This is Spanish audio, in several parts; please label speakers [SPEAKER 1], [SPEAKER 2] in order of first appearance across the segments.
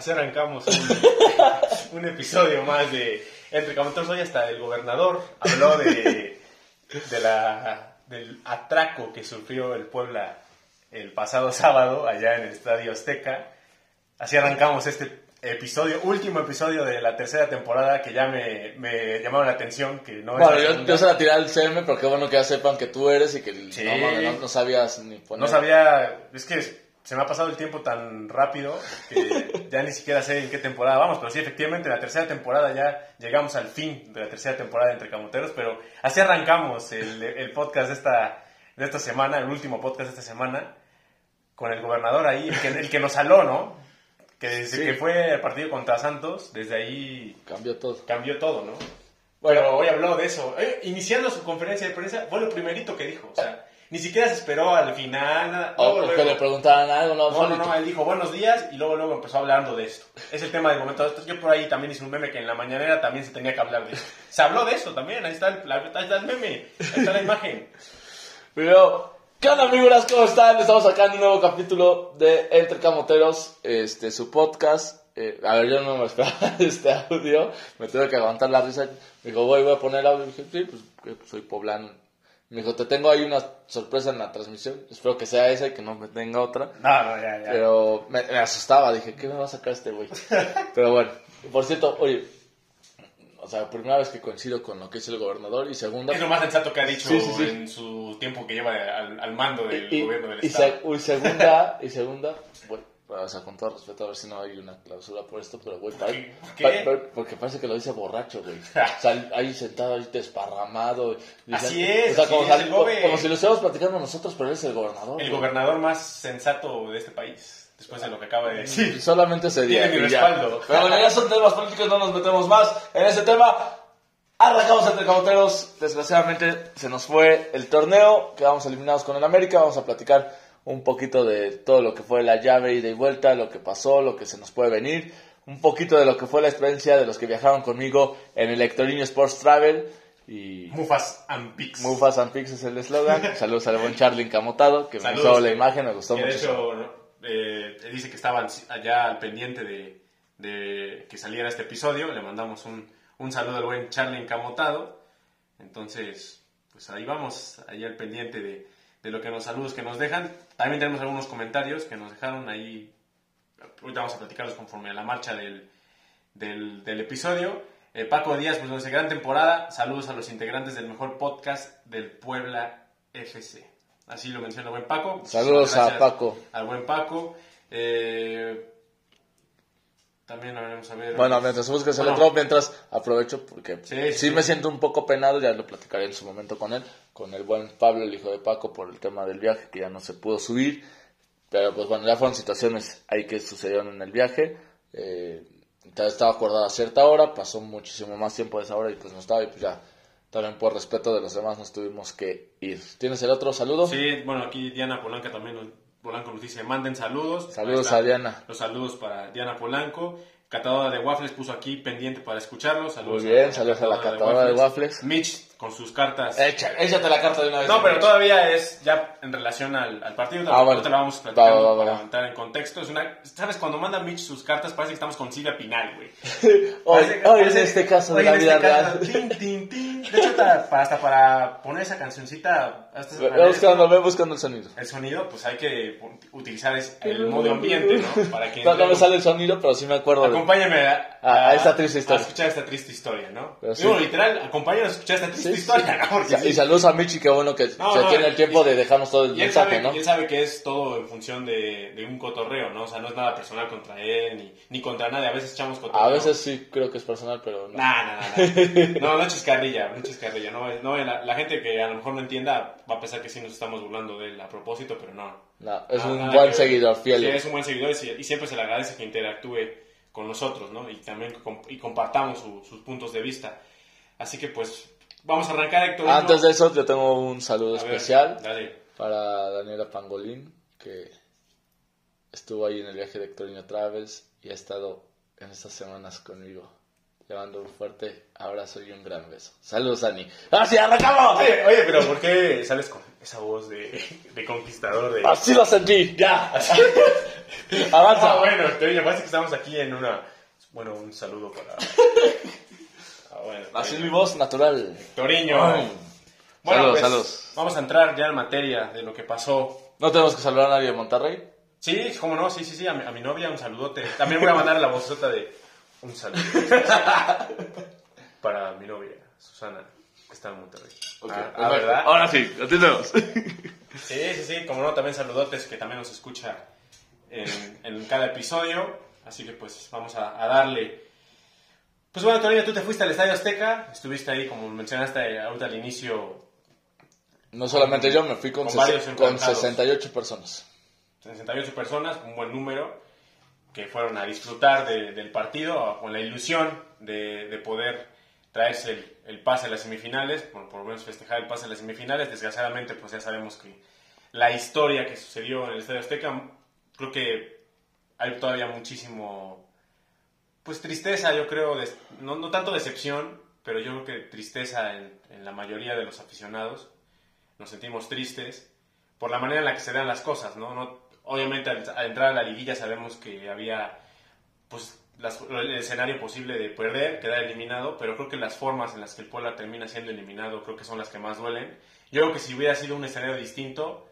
[SPEAKER 1] Así arrancamos un, un episodio más de Entre Camoteros. Hoy hasta el gobernador habló de, de la, del atraco que sufrió el Puebla el pasado sábado allá en el Estadio Azteca. Así arrancamos este episodio, último episodio de la tercera temporada que ya me, me llamaron la atención. Que no
[SPEAKER 2] Bueno, yo, se la tiré al CM, pero qué bueno que ya sepan que tú eres y que
[SPEAKER 1] Sí.
[SPEAKER 2] no, no sabías ni poner.
[SPEAKER 1] No sabía, es que se me ha pasado el tiempo tan rápido que ya ni siquiera sé en qué temporada vamos, pero sí, efectivamente, en la tercera temporada ya llegamos al fin de la tercera temporada de Entre Camoteros, pero así arrancamos el, el podcast de esta, de esta semana, el último podcast de esta semana, con el gobernador ahí, el que, el que nos saló, ¿no? Que desde
[SPEAKER 2] Sí.
[SPEAKER 1] que fue el partido contra Santos, desde ahí
[SPEAKER 2] Cambió todo.
[SPEAKER 1] cambió todo, ¿no? Bueno, hoy habló de eso. Eh, iniciando su conferencia de prensa, fue lo primerito que dijo. O sea, ni siquiera se esperó al final. nada.
[SPEAKER 2] O
[SPEAKER 1] Luego,
[SPEAKER 2] que
[SPEAKER 1] luego-
[SPEAKER 2] le preguntaran algo, no,
[SPEAKER 1] no, no, no, él dijo buenos días y luego luego empezó hablando de esto. Es el tema del momento. Esto- Yo por ahí también hice un meme que en la mañanera también se tenía que hablar de eso. Se habló de eso también, ahí está el, ahí está el meme, ahí está la imagen.
[SPEAKER 2] Pero, ¿qué onda, amigos? ¿Cómo están? Estamos acá en un nuevo capítulo de Entre Camoteros, este, su podcast. Eh, a ver, yo no me esperaba este audio, me tuve que aguantar la risa. Me dijo, voy, voy a poner audio. dije, sí, pues, soy poblano. Me dijo, te tengo ahí una sorpresa en la transmisión. Espero que sea esa y que no me tenga otra.
[SPEAKER 1] No, no, ya, ya.
[SPEAKER 2] Pero me, me asustaba, dije, ¿qué me va a sacar este güey? Pero bueno, por cierto, oye, o sea, primera vez que coincido con lo que dice el gobernador y segunda...
[SPEAKER 1] Es lo más sensato que ha dicho
[SPEAKER 2] Sí, sí, sí.
[SPEAKER 1] en su tiempo que lleva al, al mando del
[SPEAKER 2] y,
[SPEAKER 1] gobierno del
[SPEAKER 2] y
[SPEAKER 1] Estado.
[SPEAKER 2] se- uy, segunda, y segunda, bueno, o sea, con todo respeto, a ver si no hay una clausura por esto, pero güey,
[SPEAKER 1] qué?
[SPEAKER 2] Porque parece que lo dice borracho, güey. O sea, ahí sentado, ahí desparramado.
[SPEAKER 1] Así es,
[SPEAKER 2] o sea,
[SPEAKER 1] así
[SPEAKER 2] como,
[SPEAKER 1] es,
[SPEAKER 2] como si lo estuviéramos platicando nosotros, pero él es el gobernador.
[SPEAKER 1] El
[SPEAKER 2] güey.
[SPEAKER 1] gobernador más sensato de este país, después de lo que acaba de decir.
[SPEAKER 2] Y solamente ese día.
[SPEAKER 1] Tiene mi
[SPEAKER 2] ya.
[SPEAKER 1] respaldo.
[SPEAKER 2] Pero bueno, ya son temas políticos, no nos metemos más en ese tema. Arrancamos entre camoteros. Desgraciadamente se nos fue el torneo. Quedamos eliminados con el América. Vamos a platicar un poquito de todo lo que fue la llave ida y vuelta, lo que pasó, lo que se nos puede venir. Un poquito de lo que fue la experiencia de los que viajaron conmigo en el Hectorinho Sports Travel. Y
[SPEAKER 1] Mufas and Pix.
[SPEAKER 2] Mufas and Pix es el eslogan. Saludos al buen Charlie Encamotado, que me gustó la imagen, me gustó
[SPEAKER 1] Que de
[SPEAKER 2] mucho.
[SPEAKER 1] hecho, eh, dice que estaba allá al pendiente de, de que saliera este episodio. Le mandamos un, un saludo al buen Charlie Encamotado. Entonces, pues ahí vamos, ahí al pendiente de, de lo que los saludos que nos dejan. También tenemos algunos comentarios que nos dejaron ahí. Ahorita vamos a platicarlos conforme a la marcha del, del, del episodio. Eh, Paco Díaz, pues nos dice gran temporada. Saludos a los integrantes del mejor podcast del Puebla FC. Así lo menciona el buen Paco.
[SPEAKER 2] Saludos a Paco.
[SPEAKER 1] Al buen Paco. Eh, también lo veremos a ver.
[SPEAKER 2] Bueno, mientras buscas el
[SPEAKER 1] Bueno,
[SPEAKER 2] otro, mientras aprovecho porque
[SPEAKER 1] Sí,
[SPEAKER 2] sí,
[SPEAKER 1] sí.
[SPEAKER 2] me siento un poco penado, ya lo platicaré en su momento con él, con el buen Pablo, el hijo de Paco, por el tema del viaje, que ya no se pudo subir. Pero pues bueno, ya fueron situaciones ahí que sucedieron en el viaje. Eh, entonces estaba acordado a cierta hora, pasó muchísimo más tiempo de esa hora y pues no estaba y pues ya, también por respeto de los demás nos tuvimos que ir. ¿Tienes el otro saludo?
[SPEAKER 1] Sí, bueno, aquí Diana Polanca también nos, Polanco nos dice, manden saludos.
[SPEAKER 2] Saludos a Diana.
[SPEAKER 1] Los saludos para Diana Polanco. Catadora de waffles puso aquí pendiente para escucharlos. Saludos
[SPEAKER 2] Muy bien, saludos a la catadora de waffles.
[SPEAKER 1] Mitch con sus cartas.
[SPEAKER 2] Echa- échate la carta de una vez.
[SPEAKER 1] No, pero todavía es ya en relación al, al partido.
[SPEAKER 2] Ah, bueno.
[SPEAKER 1] te la vamos platicando
[SPEAKER 2] Va, va, va,
[SPEAKER 1] para entrar en contexto. Es una, ¿Sabes? Cuando manda Mitch sus cartas parece que estamos con Silvia Pinal, güey.
[SPEAKER 2] Hoy, hoy en este caso de la
[SPEAKER 1] en
[SPEAKER 2] vida
[SPEAKER 1] este caso,
[SPEAKER 2] real.
[SPEAKER 1] tin. De hecho, hasta, para- hasta para poner esa cancioncita... hasta-
[SPEAKER 2] Ve buscando, ve buscando el sonido.
[SPEAKER 1] el sonido, pues hay que utilizar el modo ambiente, ¿no? Para que
[SPEAKER 2] No, no me sale el sonido, pero sí me acuerdo.
[SPEAKER 1] Acompáñame a,
[SPEAKER 2] A- a esta triste historia.
[SPEAKER 1] A escuchar esta triste historia, ¿no?
[SPEAKER 2] Pero sí.
[SPEAKER 1] Digo, literal, acompáñanos a escuchar esta triste
[SPEAKER 2] Sí,
[SPEAKER 1] historia, ¿no? Porque
[SPEAKER 2] Y
[SPEAKER 1] sí.
[SPEAKER 2] saludos a Michi, qué bueno que
[SPEAKER 1] No,
[SPEAKER 2] se
[SPEAKER 1] no,
[SPEAKER 2] tiene
[SPEAKER 1] y-
[SPEAKER 2] el tiempo de dejarnos todo el
[SPEAKER 1] Y él
[SPEAKER 2] mensaje,
[SPEAKER 1] sabe,
[SPEAKER 2] ¿no?
[SPEAKER 1] y él sabe que es todo en función de, de un cotorreo, ¿no? O sea, no es nada personal contra él, ni, ni contra nadie. A veces echamos cotorreo.
[SPEAKER 2] A veces sí creo que es personal, pero no.
[SPEAKER 1] Nah, nah, nah. No, no chiscarrilla, no chiscarrilla. No, no, la, la gente que a lo mejor no entienda va a pensar que sí nos estamos burlando de él a propósito, pero no.
[SPEAKER 2] No, es
[SPEAKER 1] Nada-
[SPEAKER 2] un
[SPEAKER 1] nada
[SPEAKER 2] buen seguidor, fiel.
[SPEAKER 1] Sí, es un buen seguidor y, si- y siempre se le agradece que interactúe con nosotros, ¿no? Y también y compartamos su- sus puntos de vista. Así que pues vamos a arrancar, Héctor.
[SPEAKER 2] Antes de eso, yo tengo un saludo
[SPEAKER 1] A ver,
[SPEAKER 2] especial
[SPEAKER 1] Dale.
[SPEAKER 2] para Daniela Pangolín, que estuvo ahí en el viaje de Hectorino Travels y ha estado en estas semanas conmigo. Le mando un fuerte abrazo y un gran beso. Saludos, Dani. ¡Ah, sí, arrancamos!
[SPEAKER 1] Oye, oye, pero ¿por qué sales con, esa voz de, de conquistador de...
[SPEAKER 2] Así lo sentí, ya.
[SPEAKER 1] Ah,
[SPEAKER 2] Avanza.
[SPEAKER 1] bueno, Toño, parece que estamos aquí en una... Bueno, un saludo para... Ah, bueno,
[SPEAKER 2] Así
[SPEAKER 1] Toño.
[SPEAKER 2] mi voz natural.
[SPEAKER 1] Toriño.
[SPEAKER 2] Ay.
[SPEAKER 1] Bueno,
[SPEAKER 2] Saludos,
[SPEAKER 1] pues,
[SPEAKER 2] saludos.
[SPEAKER 1] vamos a entrar ya en materia de lo que pasó.
[SPEAKER 2] No tenemos que saludar a nadie de Monterrey.
[SPEAKER 1] Sí, cómo no, sí, sí, sí, a mi, a mi novia un saludote. También voy a mandar la vocota de un saludo para mi novia, Susana, que está en Monterrey. Ah, ah, ¿verdad?
[SPEAKER 2] Ahora sí, lo tenemos.
[SPEAKER 1] Sí, sí, sí, como no, también saludotes que también nos escucha en, en cada episodio. Así que pues vamos a, a darle. Pues bueno, Torino, tú te fuiste al Estadio Azteca, estuviste ahí, como mencionaste ahorita al inicio,
[SPEAKER 2] No solamente yo, me fui con,
[SPEAKER 1] Con
[SPEAKER 2] ses-
[SPEAKER 1] varios
[SPEAKER 2] con
[SPEAKER 1] encantados.
[SPEAKER 2] 68 personas.
[SPEAKER 1] 68 personas, un buen número, que fueron a disfrutar de- del partido con la ilusión de, de poder traerse el, el pase a las semifinales, por, por lo menos festejar el pase a las semifinales. Desgraciadamente, pues ya sabemos que la historia que sucedió en el Estadio Azteca, creo que hay todavía muchísimo, pues tristeza, yo creo, no, tanto decepción, pero yo creo que tristeza en, la mayoría de los aficionados. Nos sentimos tristes por la manera en la que se dan las cosas, ¿no? obviamente al, entrar a la liguilla sabemos que había pues el escenario posible de perder, quedar eliminado, pero creo que las formas en las que el Puebla termina siendo eliminado creo que son las que más duelen. Yo creo que si hubiera sido un escenario distinto,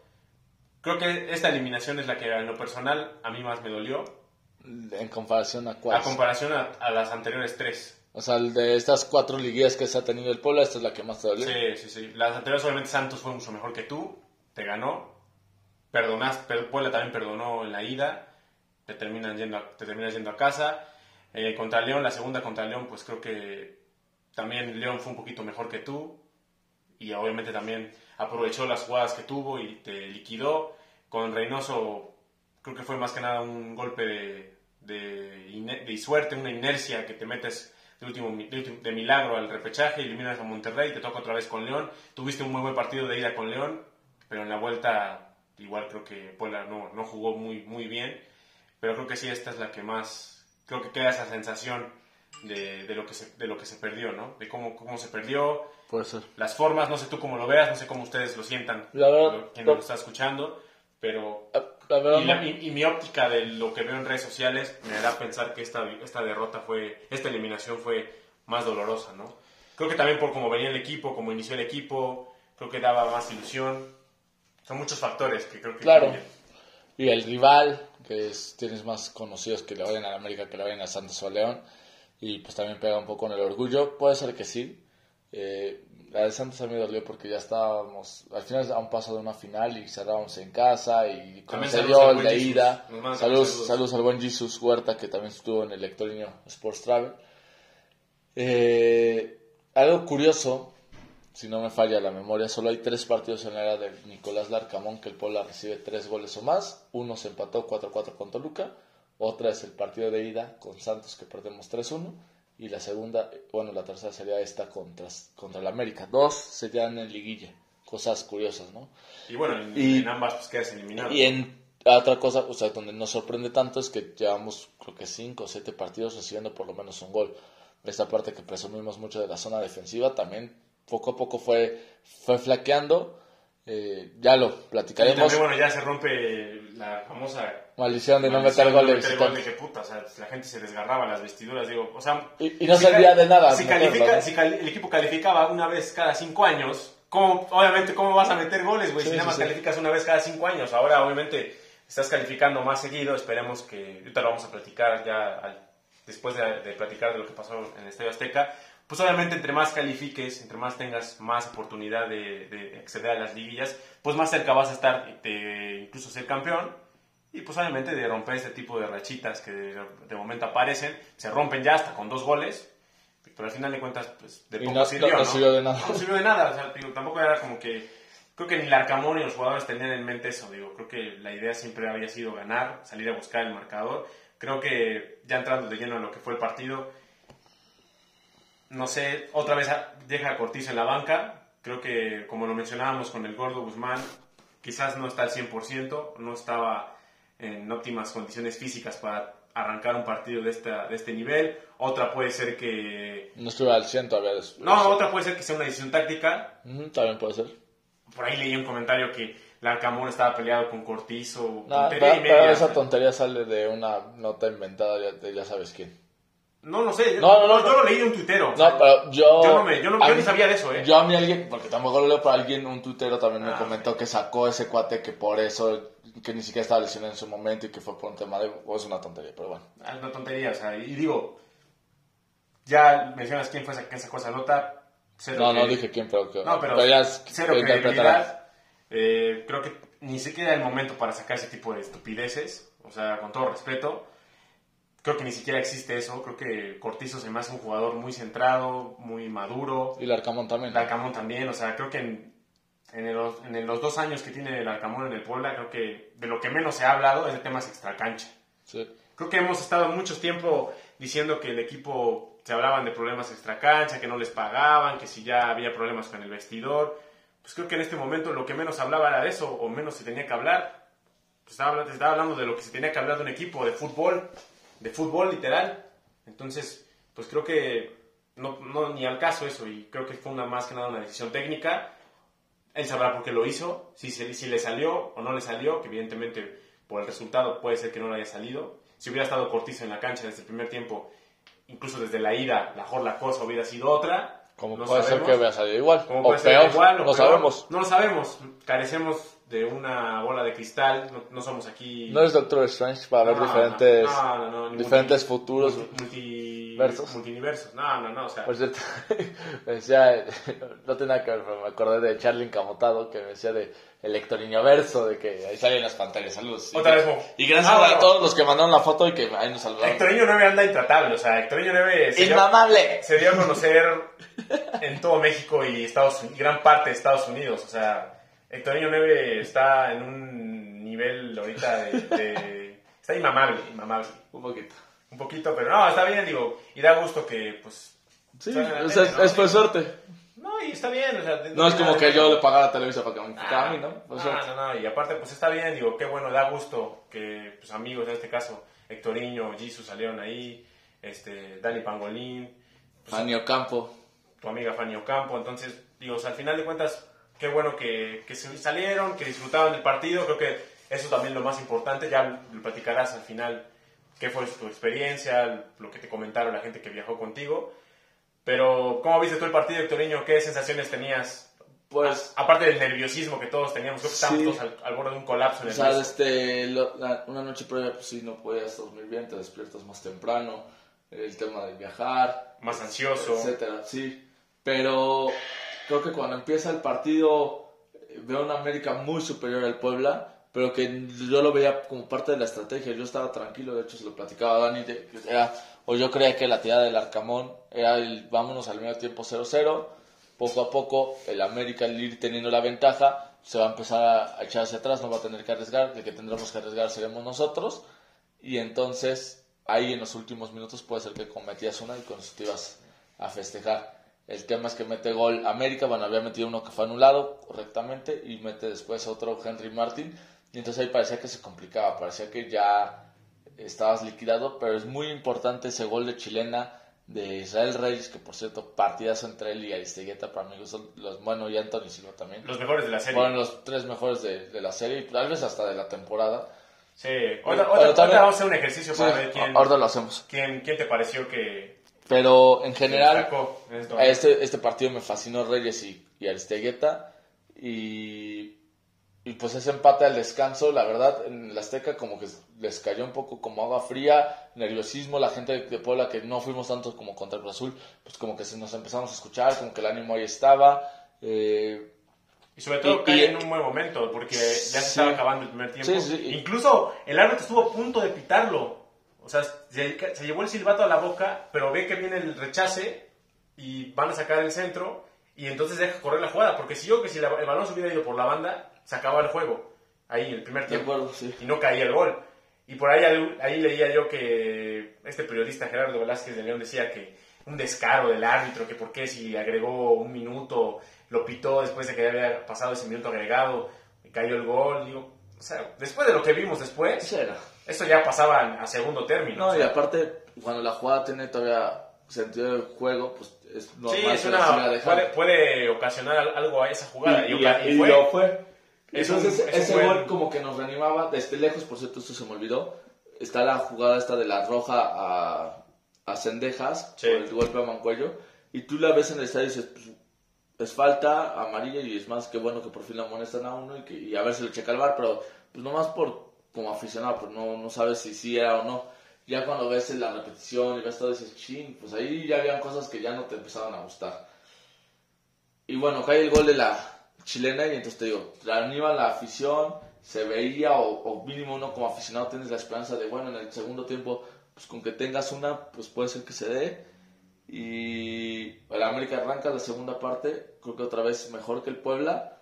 [SPEAKER 1] creo que esta eliminación es la que en lo personal a mí más me dolió,
[SPEAKER 2] En comparación a
[SPEAKER 1] a
[SPEAKER 2] cuál.
[SPEAKER 1] comparación a, a las anteriores tres.
[SPEAKER 2] O sea, de estas cuatro liguillas que se ha tenido el Puebla, esta es la que más te dolió.
[SPEAKER 1] Sí, sí, sí. Las anteriores obviamente Santos fue mucho mejor que tú, te ganó, perdonaste, pero Puebla también perdonó en la ida, te terminan yendo a, te terminas yendo a casa. Eh, contra León, la segunda contra León, pues creo que también León fue un poquito mejor que tú y obviamente también aprovechó las jugadas que tuvo y te liquidó. Con Reynoso creo que fue más que nada un golpe de, de, de suerte, una inercia que te metes de, último, de, de milagro al repechaje, eliminas a Monterrey, te toca otra vez con León. Tuviste un muy buen partido de ida con León, pero en la vuelta igual creo que Puebla no, no jugó muy, muy bien. Pero creo que sí, esta es la que más, creo que queda esa sensación de, de lo, que se, de lo que se perdió, ¿no? De cómo, cómo se perdió,
[SPEAKER 2] Puede ser.
[SPEAKER 1] las formas, no sé tú cómo lo veas, no sé cómo ustedes lo sientan,
[SPEAKER 2] La verdad,
[SPEAKER 1] lo- quien nos está escuchando, pero...
[SPEAKER 2] Verdad,
[SPEAKER 1] Y, la- y- y mi óptica de lo que veo en redes sociales me da a pensar que esta, esta derrota fue, esta eliminación fue más dolorosa, ¿no? Creo que también por cómo venía el equipo, cómo inició el equipo, creo que daba más ilusión. Son muchos factores que creo que...
[SPEAKER 2] Claro. Y el rival, que es- tienes más conocidos que le vayan a la América que le vayan a Santos o a León. Y pues también pega un poco en el orgullo. Puede ser que sí. Eh, la de Santos a mí me dolió porque ya estábamos al final a un paso de una final y cerrábamos en casa y como se dio el de ida. Saludos,
[SPEAKER 1] saludos.
[SPEAKER 2] saludos al buen Jesus Huerta que también estuvo en el Lectorinio Sports Travel. Eh, algo curioso, si no me falla la memoria, solo hay tres partidos en la era de Nicolás Larcamón que el Puebla recibe tres goles o más. Uno se empató 4-4 con Toluca, otra es el partido de ida con Santos que perdemos 3-1 y la segunda, bueno, la tercera sería esta contra, contra el América. Dos serían en liguilla, cosas curiosas, ¿no?
[SPEAKER 1] Y bueno, en,
[SPEAKER 2] Y-
[SPEAKER 1] en ambas pues quedas eliminado.
[SPEAKER 2] Y en otra cosa, o sea, donde nos sorprende tanto es que llevamos, creo que cinco o siete partidos recibiendo por lo menos un gol. Esta parte que presumimos mucho de la zona defensiva también poco a poco fue, fue flaqueando. Eh, ya lo platicaremos.
[SPEAKER 1] también, bueno, ya se rompe la famosa
[SPEAKER 2] Maldición de no meter goles.
[SPEAKER 1] gol de que puta, o sea, la gente se desgarraba las vestiduras, digo, o sea...
[SPEAKER 2] Y- y no
[SPEAKER 1] si
[SPEAKER 2] servía de nada
[SPEAKER 1] Si, califica, si cali- el equipo calificaba una vez cada cinco años, ¿cómo, obviamente, ¿cómo vas a meter goles, güey?
[SPEAKER 2] Sí,
[SPEAKER 1] si nada más
[SPEAKER 2] sí.
[SPEAKER 1] calificas una vez cada cinco años. Ahora, obviamente, estás calificando más seguido, esperemos que... Ahorita lo vamos a platicar ya al- después de, de platicar de lo que pasó en el Estadio Azteca. Pues obviamente entre más califiques, entre más tengas más oportunidad de, de acceder a las liguillas, pues más cerca vas a estar de incluso ser campeón y pues obviamente de romper este tipo de rachitas que de, de momento aparecen, se rompen ya hasta con dos goles, pero al final de cuentas pues de poco
[SPEAKER 2] no-
[SPEAKER 1] sirvió,
[SPEAKER 2] no ¿no? sirvió de nada.
[SPEAKER 1] No sirvió de nada, o sea, digo, tampoco era como que, creo que ni el Arcamón ni los jugadores tenían en mente eso, digo, creo que la idea siempre había sido ganar, salir a buscar el marcador, creo que ya entrando de lleno en lo que fue el partido, no sé, otra vez deja a Cortizo en la banca. Creo que, como lo mencionábamos con el Gordo Guzmán, quizás no está al 100%, no estaba en óptimas condiciones físicas para arrancar un partido de, esta, de este nivel. Otra puede ser que...
[SPEAKER 2] No estuve al 100 todavía.
[SPEAKER 1] No, otra puede ser que sea una decisión táctica.
[SPEAKER 2] Ujú, también puede ser.
[SPEAKER 1] por ahí leí un comentario que Larcamón estaba peleado con Cortizo.
[SPEAKER 2] No,
[SPEAKER 1] tontería
[SPEAKER 2] pero,
[SPEAKER 1] y media,
[SPEAKER 2] pero esa tontería sale de una nota inventada ya, de ya sabes quién.
[SPEAKER 1] No, no sé.
[SPEAKER 2] No, no, no,
[SPEAKER 1] yo
[SPEAKER 2] no.
[SPEAKER 1] lo leí de un tuitero. o sea,
[SPEAKER 2] No, pero yo...
[SPEAKER 1] yo no me- yo no- yo ni sabía de eso, ¿eh?
[SPEAKER 2] Yo a mí alguien, porque tampoco lo leo, pero alguien, un tuitero también me
[SPEAKER 1] Ah,
[SPEAKER 2] comentó que sacó ese cuate que por eso, que ni siquiera estaba lesionado en su momento y que fue por un tema de... O es una tontería, pero bueno.
[SPEAKER 1] Ah, Es una tontería, o sea, y digo, ya mencionas quién fue esa, quién sacó esa nota. Cero
[SPEAKER 2] No, no
[SPEAKER 1] que-
[SPEAKER 2] dije quién, pero que...
[SPEAKER 1] No, pero,
[SPEAKER 2] ya es-
[SPEAKER 1] cero credibilidad. Eh, creo que ni siquiera el momento para sacar ese tipo de estupideces. O sea, con todo respeto. Creo que ni siquiera existe eso. Creo que Cortizo se me hace un jugador muy centrado, muy maduro.
[SPEAKER 2] Y Larcamón también.
[SPEAKER 1] El Arcamón también. O sea, creo que en, en, el- en los dos años que tiene el Arcamón en el Puebla, creo que de lo que menos se ha hablado es de temas extracancha.
[SPEAKER 2] Sí.
[SPEAKER 1] Creo que hemos estado mucho tiempo diciendo que el equipo se hablaban de problemas extracancha, que no les pagaban, que si ya había problemas con el vestidor. Pues creo que en este momento lo que menos hablaba era de eso, o menos se tenía que hablar. Pues estaba, estaba hablando de lo que se tenía que hablar de un equipo, de fútbol, de fútbol literal. Entonces, pues creo que no, no ni al caso eso, y creo que fue una más que nada una decisión técnica. Él sabrá por qué lo hizo, si, se- si le salió o no le salió, que evidentemente por el resultado puede ser que no le haya salido. Si hubiera estado Cortizo en la cancha desde el primer tiempo, incluso desde la ida, mejor la cosa hubiera sido otra.
[SPEAKER 2] Como
[SPEAKER 1] No
[SPEAKER 2] puede
[SPEAKER 1] sabemos.
[SPEAKER 2] ser que hubiera salido igual. O peor,
[SPEAKER 1] igual o
[SPEAKER 2] no
[SPEAKER 1] peor.
[SPEAKER 2] sabemos.
[SPEAKER 1] No lo sabemos. Carecemos de una bola de cristal. No, no somos aquí.
[SPEAKER 2] No es Doctor Strange para ver diferentes, diferentes futuros.
[SPEAKER 1] multi-
[SPEAKER 2] versos.
[SPEAKER 1] Multiversos. No, no, no. O sea,
[SPEAKER 2] Por cierto, me decía, no nada que ver, pero me acordé de Charlie Encamotado que me decía de el verso, de que ahí salen las pantallas, saludos.
[SPEAKER 1] Otra vez, Mo.
[SPEAKER 2] Y gracias
[SPEAKER 1] Ah,
[SPEAKER 2] a todos los que mandaron la foto y que ahí nos saludaron.
[SPEAKER 1] Hectorinho 9 anda intratable. O sea, Hectorinho 9 se dio,
[SPEAKER 2] ¡Inmamable!
[SPEAKER 1] se dio a conocer en todo México y Estados Unidos, gran parte de Estados Unidos. O sea, Hectorinho 9 está en un nivel ahorita de. de- está inmamable, inmamable.
[SPEAKER 2] Un poquito.
[SPEAKER 1] Un poquito, pero no, está bien, digo. Y da gusto que, pues.
[SPEAKER 2] Sí,
[SPEAKER 1] la
[SPEAKER 2] es,
[SPEAKER 1] tele,
[SPEAKER 2] es,
[SPEAKER 1] ¿no?
[SPEAKER 2] es por suerte.
[SPEAKER 1] No, y está bien. O sea,
[SPEAKER 2] No es como que yo le pagara a Televisa para que me invitara a mí, ¿no? Por
[SPEAKER 1] no,
[SPEAKER 2] suerte.
[SPEAKER 1] no, no, y aparte, pues está bien, digo, qué bueno, da gusto que, pues amigos, en este caso, Hectorinho, Jesus salieron ahí, este, Dani Pangolín, pues,
[SPEAKER 2] Fanny Ocampo.
[SPEAKER 1] tu amiga Fanny Ocampo, entonces, digo, o sea, al final de cuentas, qué bueno que, que se salieron, que disfrutaban del partido, creo que eso también es lo más importante, ya lo platicarás al final, qué fue tu experiencia, lo que te comentaron la gente que viajó contigo, pero, ¿cómo viste tú el partido, Hectorinho? ¿Qué sensaciones tenías?
[SPEAKER 2] Pues,
[SPEAKER 1] A- aparte del nerviosismo que todos teníamos, creo que estábamos
[SPEAKER 2] Sí.
[SPEAKER 1] todos al, al borde de un colapso
[SPEAKER 2] o sea, este, lo- la- una noche previa, pues sí, no podías dormir bien, te despiertas más temprano, el tema de viajar,
[SPEAKER 1] Más ansioso.
[SPEAKER 2] etcétera, sí. Pero creo que cuando empieza el partido eh, veo una América muy superior al Puebla, pero que yo lo veía como parte de la estrategia. Yo estaba tranquilo, de hecho se lo platicaba a Dani, de- era, o yo creía que la tirada del Arcamón era el vámonos al medio tiempo 0-0. Poco a poco el América al ir teniendo la ventaja se va a empezar a, a echar hacia atrás, no va a tener que arriesgar, el que tendremos que arriesgar seremos nosotros. Y entonces ahí en los últimos minutos puede ser que cometías una y con eso te ibas a festejar. El tema es que mete gol América, bueno, había metido uno que fue anulado correctamente y mete después otro Henry Martin. Y entonces ahí parecía que se complicaba, parecía que ya estabas liquidado, pero es muy importante ese gol de chilena de Israel Reyes, que por cierto, partidazo entre él y Aristegueta para mí son los, bueno, y Anthony Silva también.
[SPEAKER 1] Los mejores de la serie.
[SPEAKER 2] Fueron los tres mejores de, de la serie tal vez hasta de la temporada.
[SPEAKER 1] sí. Ahorita vamos a hacer un ejercicio
[SPEAKER 2] Sí,
[SPEAKER 1] para ver quién,
[SPEAKER 2] ahorita lo hacemos.
[SPEAKER 1] quién, quién te pareció que
[SPEAKER 2] Pero en general, este, este partido me fascinó Reyes y, y Aristegueta. Y, y pues ese empate al descanso, la verdad, en la Azteca como que les cayó un poco como agua fría, nerviosismo, la gente de Puebla que no fuimos tanto como contra el Azul, pues como que se nos empezamos a escuchar, como que el ánimo ahí estaba. eh,
[SPEAKER 1] Y sobre todo
[SPEAKER 2] Y-
[SPEAKER 1] cae
[SPEAKER 2] y-
[SPEAKER 1] en un buen momento, porque ya se
[SPEAKER 2] Sí.
[SPEAKER 1] estaba acabando el primer tiempo.
[SPEAKER 2] Sí, sí, y-
[SPEAKER 1] Incluso el árbitro estuvo a punto de pitarlo. O sea, se, se llevó el silbato a la boca, pero ve que viene el rechace y van a sacar el centro y entonces deja correr la jugada. Porque si yo que si la- el balón se hubiera ido por la banda, se acababa el juego. Ahí, en el primer tiempo.
[SPEAKER 2] acuerdo, sí.
[SPEAKER 1] y no caía el gol. Y por ahí, ahí leía yo que este periodista Gerardo Velázquez de León decía que un descaro del árbitro, que por qué si agregó un minuto, lo pitó después de que ya había pasado ese minuto agregado, y cayó el gol. Digo, o sea, después de lo que vimos después. Esto ya pasaba a segundo término.
[SPEAKER 2] No,
[SPEAKER 1] o
[SPEAKER 2] y aparte, cuando la jugada tiene todavía sentido de juego, pues es
[SPEAKER 1] Sí,
[SPEAKER 2] normal
[SPEAKER 1] es
[SPEAKER 2] la siga
[SPEAKER 1] una, puede, puede ocasionar al- algo a esa jugada.
[SPEAKER 2] Y,
[SPEAKER 1] Y,
[SPEAKER 2] y-
[SPEAKER 1] oca- y
[SPEAKER 2] y
[SPEAKER 1] fue.
[SPEAKER 2] lo fue.
[SPEAKER 1] Es
[SPEAKER 2] Entonces,
[SPEAKER 1] un- es
[SPEAKER 2] ese gol como que nos reanimaba desde lejos, por cierto, esto se me olvidó. Está la jugada esta de la roja a, a Cendejas,
[SPEAKER 1] Sí.
[SPEAKER 2] por el golpe a Mancuello, y tú la ves en el estadio y dices, pues, es falta amarilla y es más que bueno que por fin la amonestan a uno y, que, y a ver si lo checa el bar, pero pues nomás por como aficionado, pues no, no sabes si sí era o no. Ya cuando ves la repetición y ves todo, dices, ching, pues ahí ya habían cosas que ya no te empezaban a gustar. Y bueno, cae el gol de la chilena y entonces te digo, reanima la afición, se veía o, o mínimo uno como aficionado tienes la esperanza de, bueno, en el segundo tiempo, pues con que tengas una, pues puede ser que se dé. Y el América arranca la segunda parte, creo que otra vez mejor que el Puebla.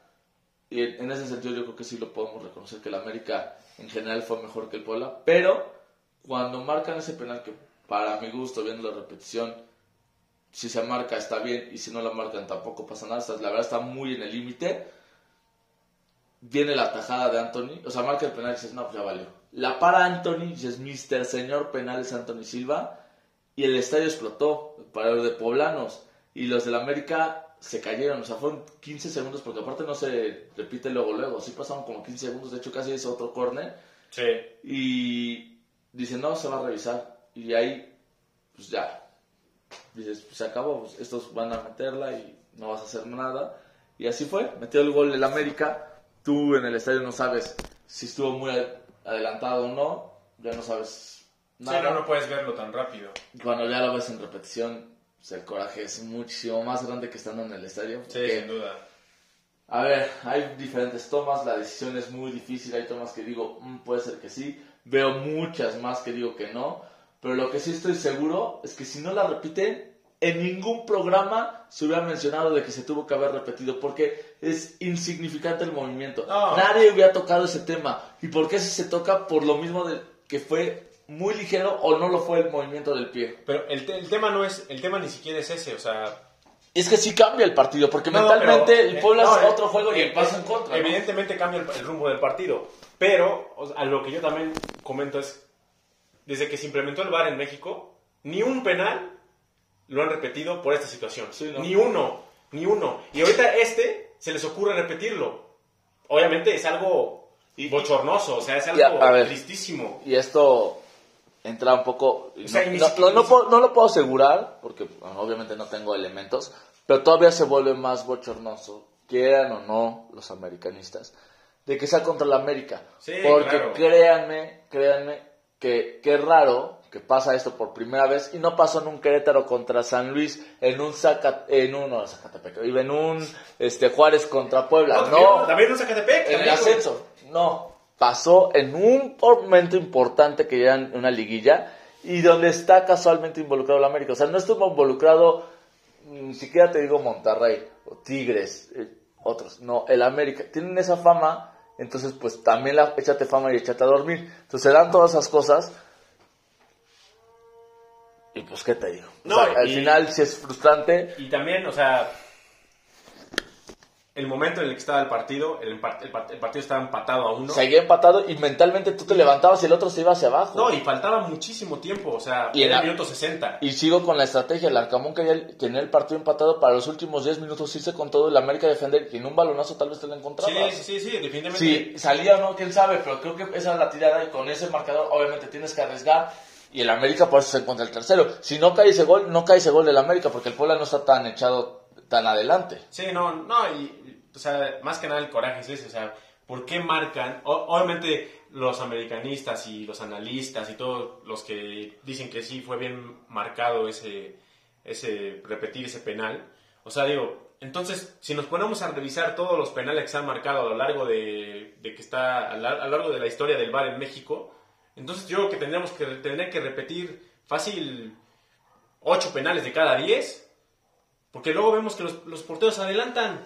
[SPEAKER 2] Y en ese sentido yo creo que sí lo podemos reconocer que el América en general fue mejor que el Puebla. Pero cuando marcan ese penal que para mi gusto, viendo la repetición, si se marca está bien y si no la marcan tampoco pasa nada. La verdad está muy en el límite. Viene la tajada de Anthony, o sea, marca el penal y dices, no, pues ya valió. La para Anthony, dices, Mister Señor Penales Anthony Silva, y el estadio explotó para los de poblanos. Y los del América se cayeron, o sea, fueron 15 segundos, porque aparte no se repite luego, luego. Sí pasaron como 15 segundos, de hecho casi es otro córner.
[SPEAKER 1] Sí.
[SPEAKER 2] Y dicen, no, se va a revisar. Y ahí, pues ya. Dices, pues se acabó, pues, estos van a meterla y no vas a hacer nada. Y así fue, metió el gol del América. Tú en el estadio no sabes si estuvo muy ad- adelantado o no. Ya no sabes
[SPEAKER 1] Sí,
[SPEAKER 2] nada.
[SPEAKER 1] no, no puedes verlo tan rápido.
[SPEAKER 2] Cuando ya lo ves en repetición, pues, el coraje es muchísimo más grande que estando en el estadio.
[SPEAKER 1] Sí,
[SPEAKER 2] porque-
[SPEAKER 1] sin duda.
[SPEAKER 2] a ver, hay diferentes tomas, la decisión es muy difícil, hay tomas que digo, "Mm, puede ser que sí, veo muchas más que digo que no, pero lo que sí estoy seguro es que si no la repiten, en ningún programa se hubiera mencionado de que se tuvo que haber repetido, porque es insignificante el movimiento.
[SPEAKER 1] No.
[SPEAKER 2] Nadie hubiera tocado ese tema. ¿Y por qué si se toca? Por lo mismo de que fue muy ligero o no lo fue el movimiento del pie.
[SPEAKER 1] Pero el, te- el tema no es, el tema ni siquiera es ese, o sea...
[SPEAKER 2] Es que sí cambia el partido, porque
[SPEAKER 1] No,
[SPEAKER 2] mentalmente
[SPEAKER 1] pero,
[SPEAKER 2] el
[SPEAKER 1] eh,
[SPEAKER 2] Puebla
[SPEAKER 1] no,
[SPEAKER 2] hace
[SPEAKER 1] eh,
[SPEAKER 2] otro juego y
[SPEAKER 1] eh,
[SPEAKER 2] el paso
[SPEAKER 1] eh,
[SPEAKER 2] en contra. ¿no?
[SPEAKER 1] Evidentemente cambia el, el rumbo del partido. Pero, o sea, a lo que yo también comento es, desde que se implementó el VAR en México, ni un penal lo han repetido por esta situación. Ni uno, ni uno. Y ahorita este se les ocurre repetirlo. Obviamente es algo bochornoso, o sea, es algo
[SPEAKER 2] Ya, a ver.
[SPEAKER 1] tristísimo.
[SPEAKER 2] y esto entra un poco y
[SPEAKER 1] O sea,
[SPEAKER 2] no, no- no- no puedo, no lo puedo asegurar porque bueno, obviamente no tengo elementos pero todavía se vuelve más bochornoso quieran o no los americanistas de que sea contra la América
[SPEAKER 1] Sí,
[SPEAKER 2] porque
[SPEAKER 1] claro.
[SPEAKER 2] créanme créanme que qué raro que pasa esto por primera vez y no pasó en un Querétaro contra San Luis en un Zaca, en un no, Zacatepec en un este Juárez contra Puebla no,
[SPEAKER 1] también, también en Zacatepec.
[SPEAKER 2] en el ascenso. No. Pasó en un momento importante que ya en una liguilla y donde está casualmente involucrado el América. O sea, no estuvo involucrado ni siquiera te digo Monterrey o Tigres, eh, otros. No, el América. Tienen esa fama, entonces pues también la, échate fama y échate a dormir. Entonces se dan todas esas cosas. Y pues, ¿qué te digo? O
[SPEAKER 1] No,
[SPEAKER 2] sea, al
[SPEAKER 1] y-
[SPEAKER 2] final sí es frustrante.
[SPEAKER 1] Y también, o sea, el momento en el que estaba el partido, el, el el partido estaba empatado a uno.
[SPEAKER 2] Seguía empatado y mentalmente tú te levantabas y el otro se iba hacia abajo.
[SPEAKER 1] No, y faltaba muchísimo tiempo, o sea,
[SPEAKER 2] Y en
[SPEAKER 1] el minuto 60.
[SPEAKER 2] Y sigo con la estrategia. El Arcamón quería tener el partido empatado para los últimos 10 minutos irse con todo el América defender y en un balonazo tal vez te lo encontrabas.
[SPEAKER 1] Sí, sí, sí, sí, definitivamente.
[SPEAKER 2] Si salía o no, quién sabe, pero creo que esa es la tirada y con ese marcador obviamente tienes que arriesgar y el América por eso se encuentra el tercero. Si no cae ese gol, no cae ese gol del América porque el Puebla no está tan echado tan adelante.
[SPEAKER 1] Sí, no, no, y, o sea, más que nada el coraje es ese, o sea, ¿por qué marcan? O- obviamente los americanistas y los analistas y todos los que dicen que sí fue bien marcado ese, ese, repetir ese penal, o sea, digo, entonces, si nos ponemos a revisar todos los penales que se han marcado a lo largo de, de que está, a, lo largo de la historia del VAR en México, entonces yo creo que tendríamos que tener que repetir fácil 8 penales de cada 10 porque luego vemos que los, los porteros se adelantan.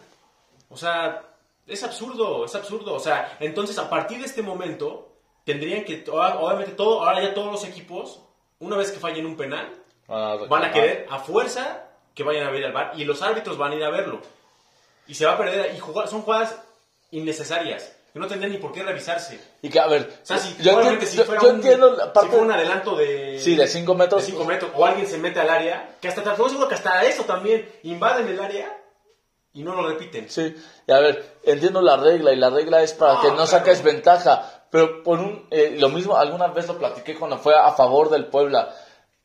[SPEAKER 1] O sea, es absurdo, es absurdo. O sea, entonces a partir de este momento tendrían que, obviamente todo, ahora ya todos los equipos, una vez que fallen un penal, van a querer a fuerza que vayan a ver al bar y los árbitros van a ir a verlo. Y se va a perder, y jugar, son jugadas innecesarias. Que no tendría ni por qué revisarse.
[SPEAKER 2] Y que, a ver,
[SPEAKER 1] O sea, si,
[SPEAKER 2] yo,
[SPEAKER 1] probablemente
[SPEAKER 2] enti-
[SPEAKER 1] si
[SPEAKER 2] yo-
[SPEAKER 1] fuera
[SPEAKER 2] yo
[SPEAKER 1] un,
[SPEAKER 2] entiendo la
[SPEAKER 1] si fuera un adelanto de...
[SPEAKER 2] Sí, de cinco metros.
[SPEAKER 1] de cinco metros, o alguien se mete al área, que hasta te aseguro que hasta eso también invaden el área y no lo repiten.
[SPEAKER 2] Sí, y a ver, entiendo la regla y la regla es para
[SPEAKER 1] No,
[SPEAKER 2] que no
[SPEAKER 1] claro.
[SPEAKER 2] saques ventaja, pero por un, eh, lo mismo, alguna vez lo platiqué cuando fue a favor del Puebla,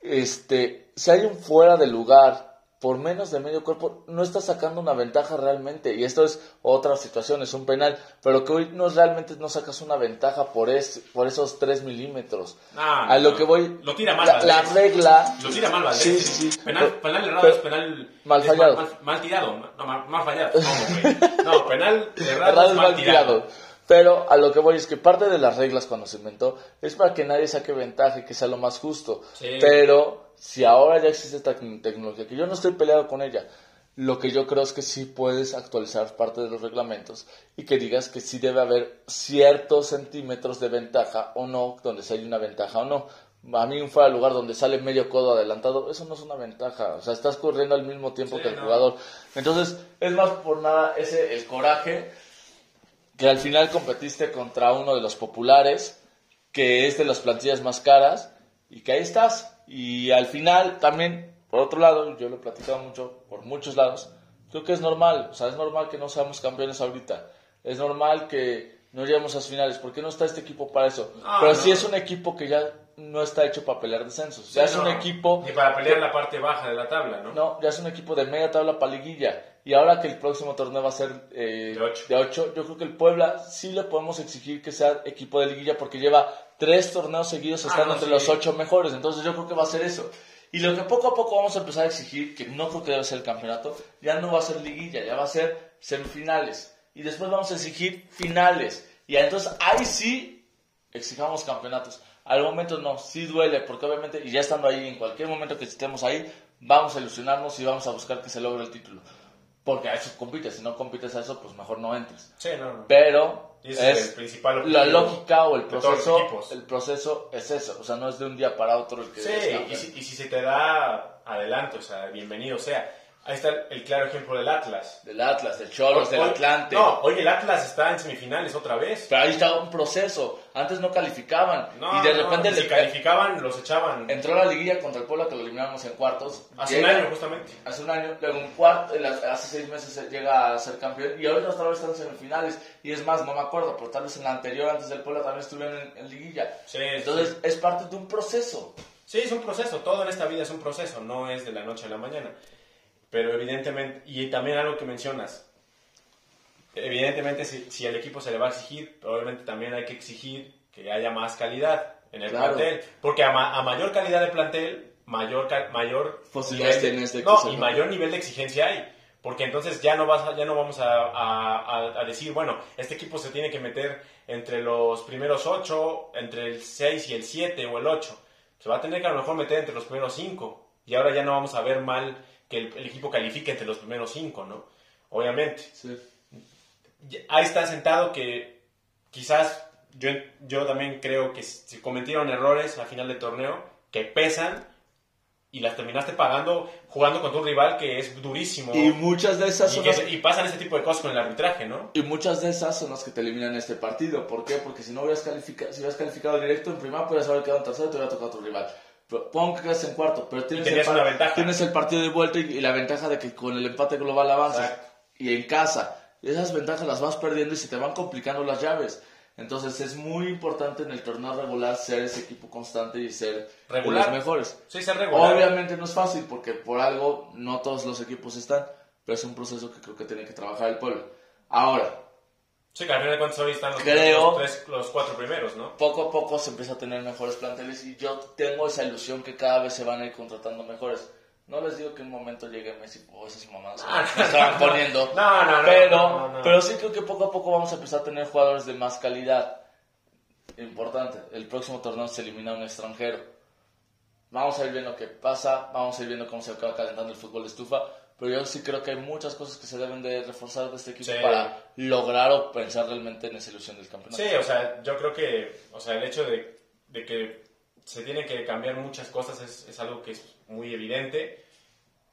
[SPEAKER 2] este, si hay un fuera de lugar por menos de medio cuerpo, no está sacando una ventaja realmente, y esto es otra situación, es un penal, pero que hoy no realmente no sacas una ventaja por, es, por esos 3 milímetros.
[SPEAKER 1] No,
[SPEAKER 2] a lo
[SPEAKER 1] no.
[SPEAKER 2] que voy,
[SPEAKER 1] Lo tira mal
[SPEAKER 2] la, la regla,
[SPEAKER 1] Lo tira mal Valdés.
[SPEAKER 2] Sí, sí, sí.
[SPEAKER 1] Penal,
[SPEAKER 2] Pero-
[SPEAKER 1] penal errado
[SPEAKER 2] pero-
[SPEAKER 1] es penal...
[SPEAKER 2] mal fallado.
[SPEAKER 1] Mal, mal tirado. No, mal, mal fallado. No. No, penal errado,
[SPEAKER 2] Errado
[SPEAKER 1] es mal
[SPEAKER 2] mal
[SPEAKER 1] tirado.
[SPEAKER 2] tirado. Pero a lo que voy es que parte de las reglas cuando se inventó es para que nadie saque ventaja y que sea lo más justo.
[SPEAKER 1] Sí.
[SPEAKER 2] Pero si ahora ya existe esta tec- tecnología, que yo no estoy peleado con ella, lo que yo creo es que sí puedes actualizar parte de los reglamentos y que digas que sí debe haber ciertos centímetros de ventaja o no, donde si hay una ventaja o no. A mí un fuera de lugar donde sale medio codo adelantado, eso no es una ventaja. O sea, estás corriendo al mismo tiempo
[SPEAKER 1] Sí,
[SPEAKER 2] que el
[SPEAKER 1] no.
[SPEAKER 2] jugador. Entonces, es más por nada ese el coraje que al final competiste contra uno de los populares, que es de las plantillas más caras, y que ahí estás. Y al final también, por otro lado, yo lo he platicado mucho por muchos lados, creo que es normal, o sea, es normal que no seamos campeones ahorita, es normal que no lleguemos a las finales, porque no está este equipo para eso.
[SPEAKER 1] Ah,
[SPEAKER 2] Pero
[SPEAKER 1] no.
[SPEAKER 2] sí es un equipo que ya no está hecho para pelear descensos, ya
[SPEAKER 1] Sí,
[SPEAKER 2] es un equipo
[SPEAKER 1] Ni para pelear la parte baja de la tabla, ¿no?
[SPEAKER 2] no, ya es un equipo de media tabla para liguilla. Y ahora que el próximo torneo va a ser eh,
[SPEAKER 1] De ocho.
[SPEAKER 2] de ocho, yo creo que el Puebla sí le podemos exigir que sea equipo de liguilla porque lleva tres torneos seguidos
[SPEAKER 1] Ah,
[SPEAKER 2] estando
[SPEAKER 1] no,
[SPEAKER 2] entre
[SPEAKER 1] sí.
[SPEAKER 2] los ocho mejores. Entonces yo creo que va a ser eso. Y lo que poco a poco vamos a empezar a exigir, que no creo que debe ser el campeonato, ya no va a ser liguilla, ya va a ser semifinales. Y después vamos a exigir finales. Y entonces ahí sí exijamos campeonatos. Al momento no, sí duele, porque obviamente, y ya estando ahí, en cualquier momento que estemos ahí, vamos a ilusionarnos y vamos a buscar que se logre el título. Porque a eso compites, si no compites a eso, pues mejor no entres.
[SPEAKER 1] Sí, no, no.
[SPEAKER 2] Pero
[SPEAKER 1] es
[SPEAKER 2] es
[SPEAKER 1] el principal
[SPEAKER 2] la lógica o el proceso, el proceso es eso, o sea, no es de un día para otro el que
[SPEAKER 1] Sí, y si, y si se te da adelanto, o sea, bienvenido sea. Ahí está el claro ejemplo del Atlas.
[SPEAKER 2] Del Atlas, del Cholos, del Atlante.
[SPEAKER 1] No, hoy el Atlas está en semifinales otra vez.
[SPEAKER 2] Pero ahí estaba un proceso. Antes no calificaban.
[SPEAKER 1] No,
[SPEAKER 2] y de
[SPEAKER 1] no,
[SPEAKER 2] repente
[SPEAKER 1] si
[SPEAKER 2] le-
[SPEAKER 1] calificaban, los echaban.
[SPEAKER 2] entró a la liguilla contra el Puebla que lo eliminamos en cuartos.
[SPEAKER 1] Hace un año, justamente.
[SPEAKER 2] Hace un año, luego un cuarto, hace seis meses llega a ser campeón y ahorita otra vez están en semifinales. Y es más, no me acuerdo, pero tal vez en la anterior, antes del Puebla, también estuvieron en, en liguilla.
[SPEAKER 1] Sí,
[SPEAKER 2] Entonces, es parte de un proceso.
[SPEAKER 1] Sí, es un proceso, todo en esta vida es un proceso, no es de la noche a la mañana. Pero evidentemente, y también algo que mencionas, evidentemente si, si al equipo se le va a exigir, probablemente también hay que exigir que haya más calidad en el
[SPEAKER 2] Claro.
[SPEAKER 1] plantel, porque a, ma- a mayor calidad de plantel, mayor, mayor nivel
[SPEAKER 2] de que
[SPEAKER 1] no, y mayor nivel de exigencia hay. Porque entonces ya no, vas a- ya no vamos a, a- a- decir, bueno, este equipo se tiene que meter entre los primeros ocho, entre el 6 y el 7 o el 8. Se va a tener que a lo mejor meter entre los primeros 5. Y ahora ya no vamos a ver mal que el, el equipo califique entre los primeros 5, ¿no? Obviamente. Ya- Ahí está sentado que quizás yo, yo también creo que se cometieron errores al final del torneo que pesan y las terminaste pagando jugando contra un rival que es durísimo.
[SPEAKER 2] Y muchas de esas
[SPEAKER 1] Y,
[SPEAKER 2] son
[SPEAKER 1] que y pasan este tipo de cosas con el arbitraje, ¿no?
[SPEAKER 2] Y muchas de esas son las que te eliminan este partido. ¿Por qué? Porque si no hubieras calificado, si hubieras calificado directo en primera, podrías haber quedado en tercero y te hubiera tocado tu rival. Pon que quedas en cuarto, pero tienes, el,
[SPEAKER 1] una ventaja.
[SPEAKER 2] tienes el partido de vuelta y, y la ventaja de que con el empate global avanzas.
[SPEAKER 1] Exacto.
[SPEAKER 2] Y en casa, esas ventajas las vas perdiendo y se te van complicando las llaves. Entonces es muy importante en el torneo regular ser ese equipo constante y ser
[SPEAKER 1] Regular.
[SPEAKER 2] los mejores.
[SPEAKER 1] Sí, ser regular.
[SPEAKER 2] Obviamente no es fácil porque por algo no todos los equipos están, pero es un proceso que creo que tiene que trabajar el pueblo. Ahora,
[SPEAKER 1] Sí, que al final de hoy están los,
[SPEAKER 2] Creo-
[SPEAKER 1] los tres, los cuatro primeros, ¿no?
[SPEAKER 2] poco a poco se empieza a tener mejores planteles y yo tengo esa ilusión que cada vez se van a ir contratando mejores. No les digo que en un momento llegue Messi o esas mamadas que
[SPEAKER 1] Ah,
[SPEAKER 2] me estaban poniendo,
[SPEAKER 1] No, no, no,
[SPEAKER 2] pero,
[SPEAKER 1] no, no.
[SPEAKER 2] pero sí creo que poco a poco vamos a empezar a tener jugadores de más calidad. Importante, el próximo torneo se elimina un extranjero. Vamos a ir viendo qué pasa, vamos a ir viendo cómo se acaba calentando el fútbol de estufa, pero yo sí creo que hay muchas cosas que se deben de reforzar de este equipo
[SPEAKER 1] Sí.
[SPEAKER 2] para lograr o pensar realmente en esa ilusión del campeonato.
[SPEAKER 1] Sí, o sea, yo creo que, o sea, el hecho de, de que se tienen que cambiar muchas cosas es, es algo que es muy evidente.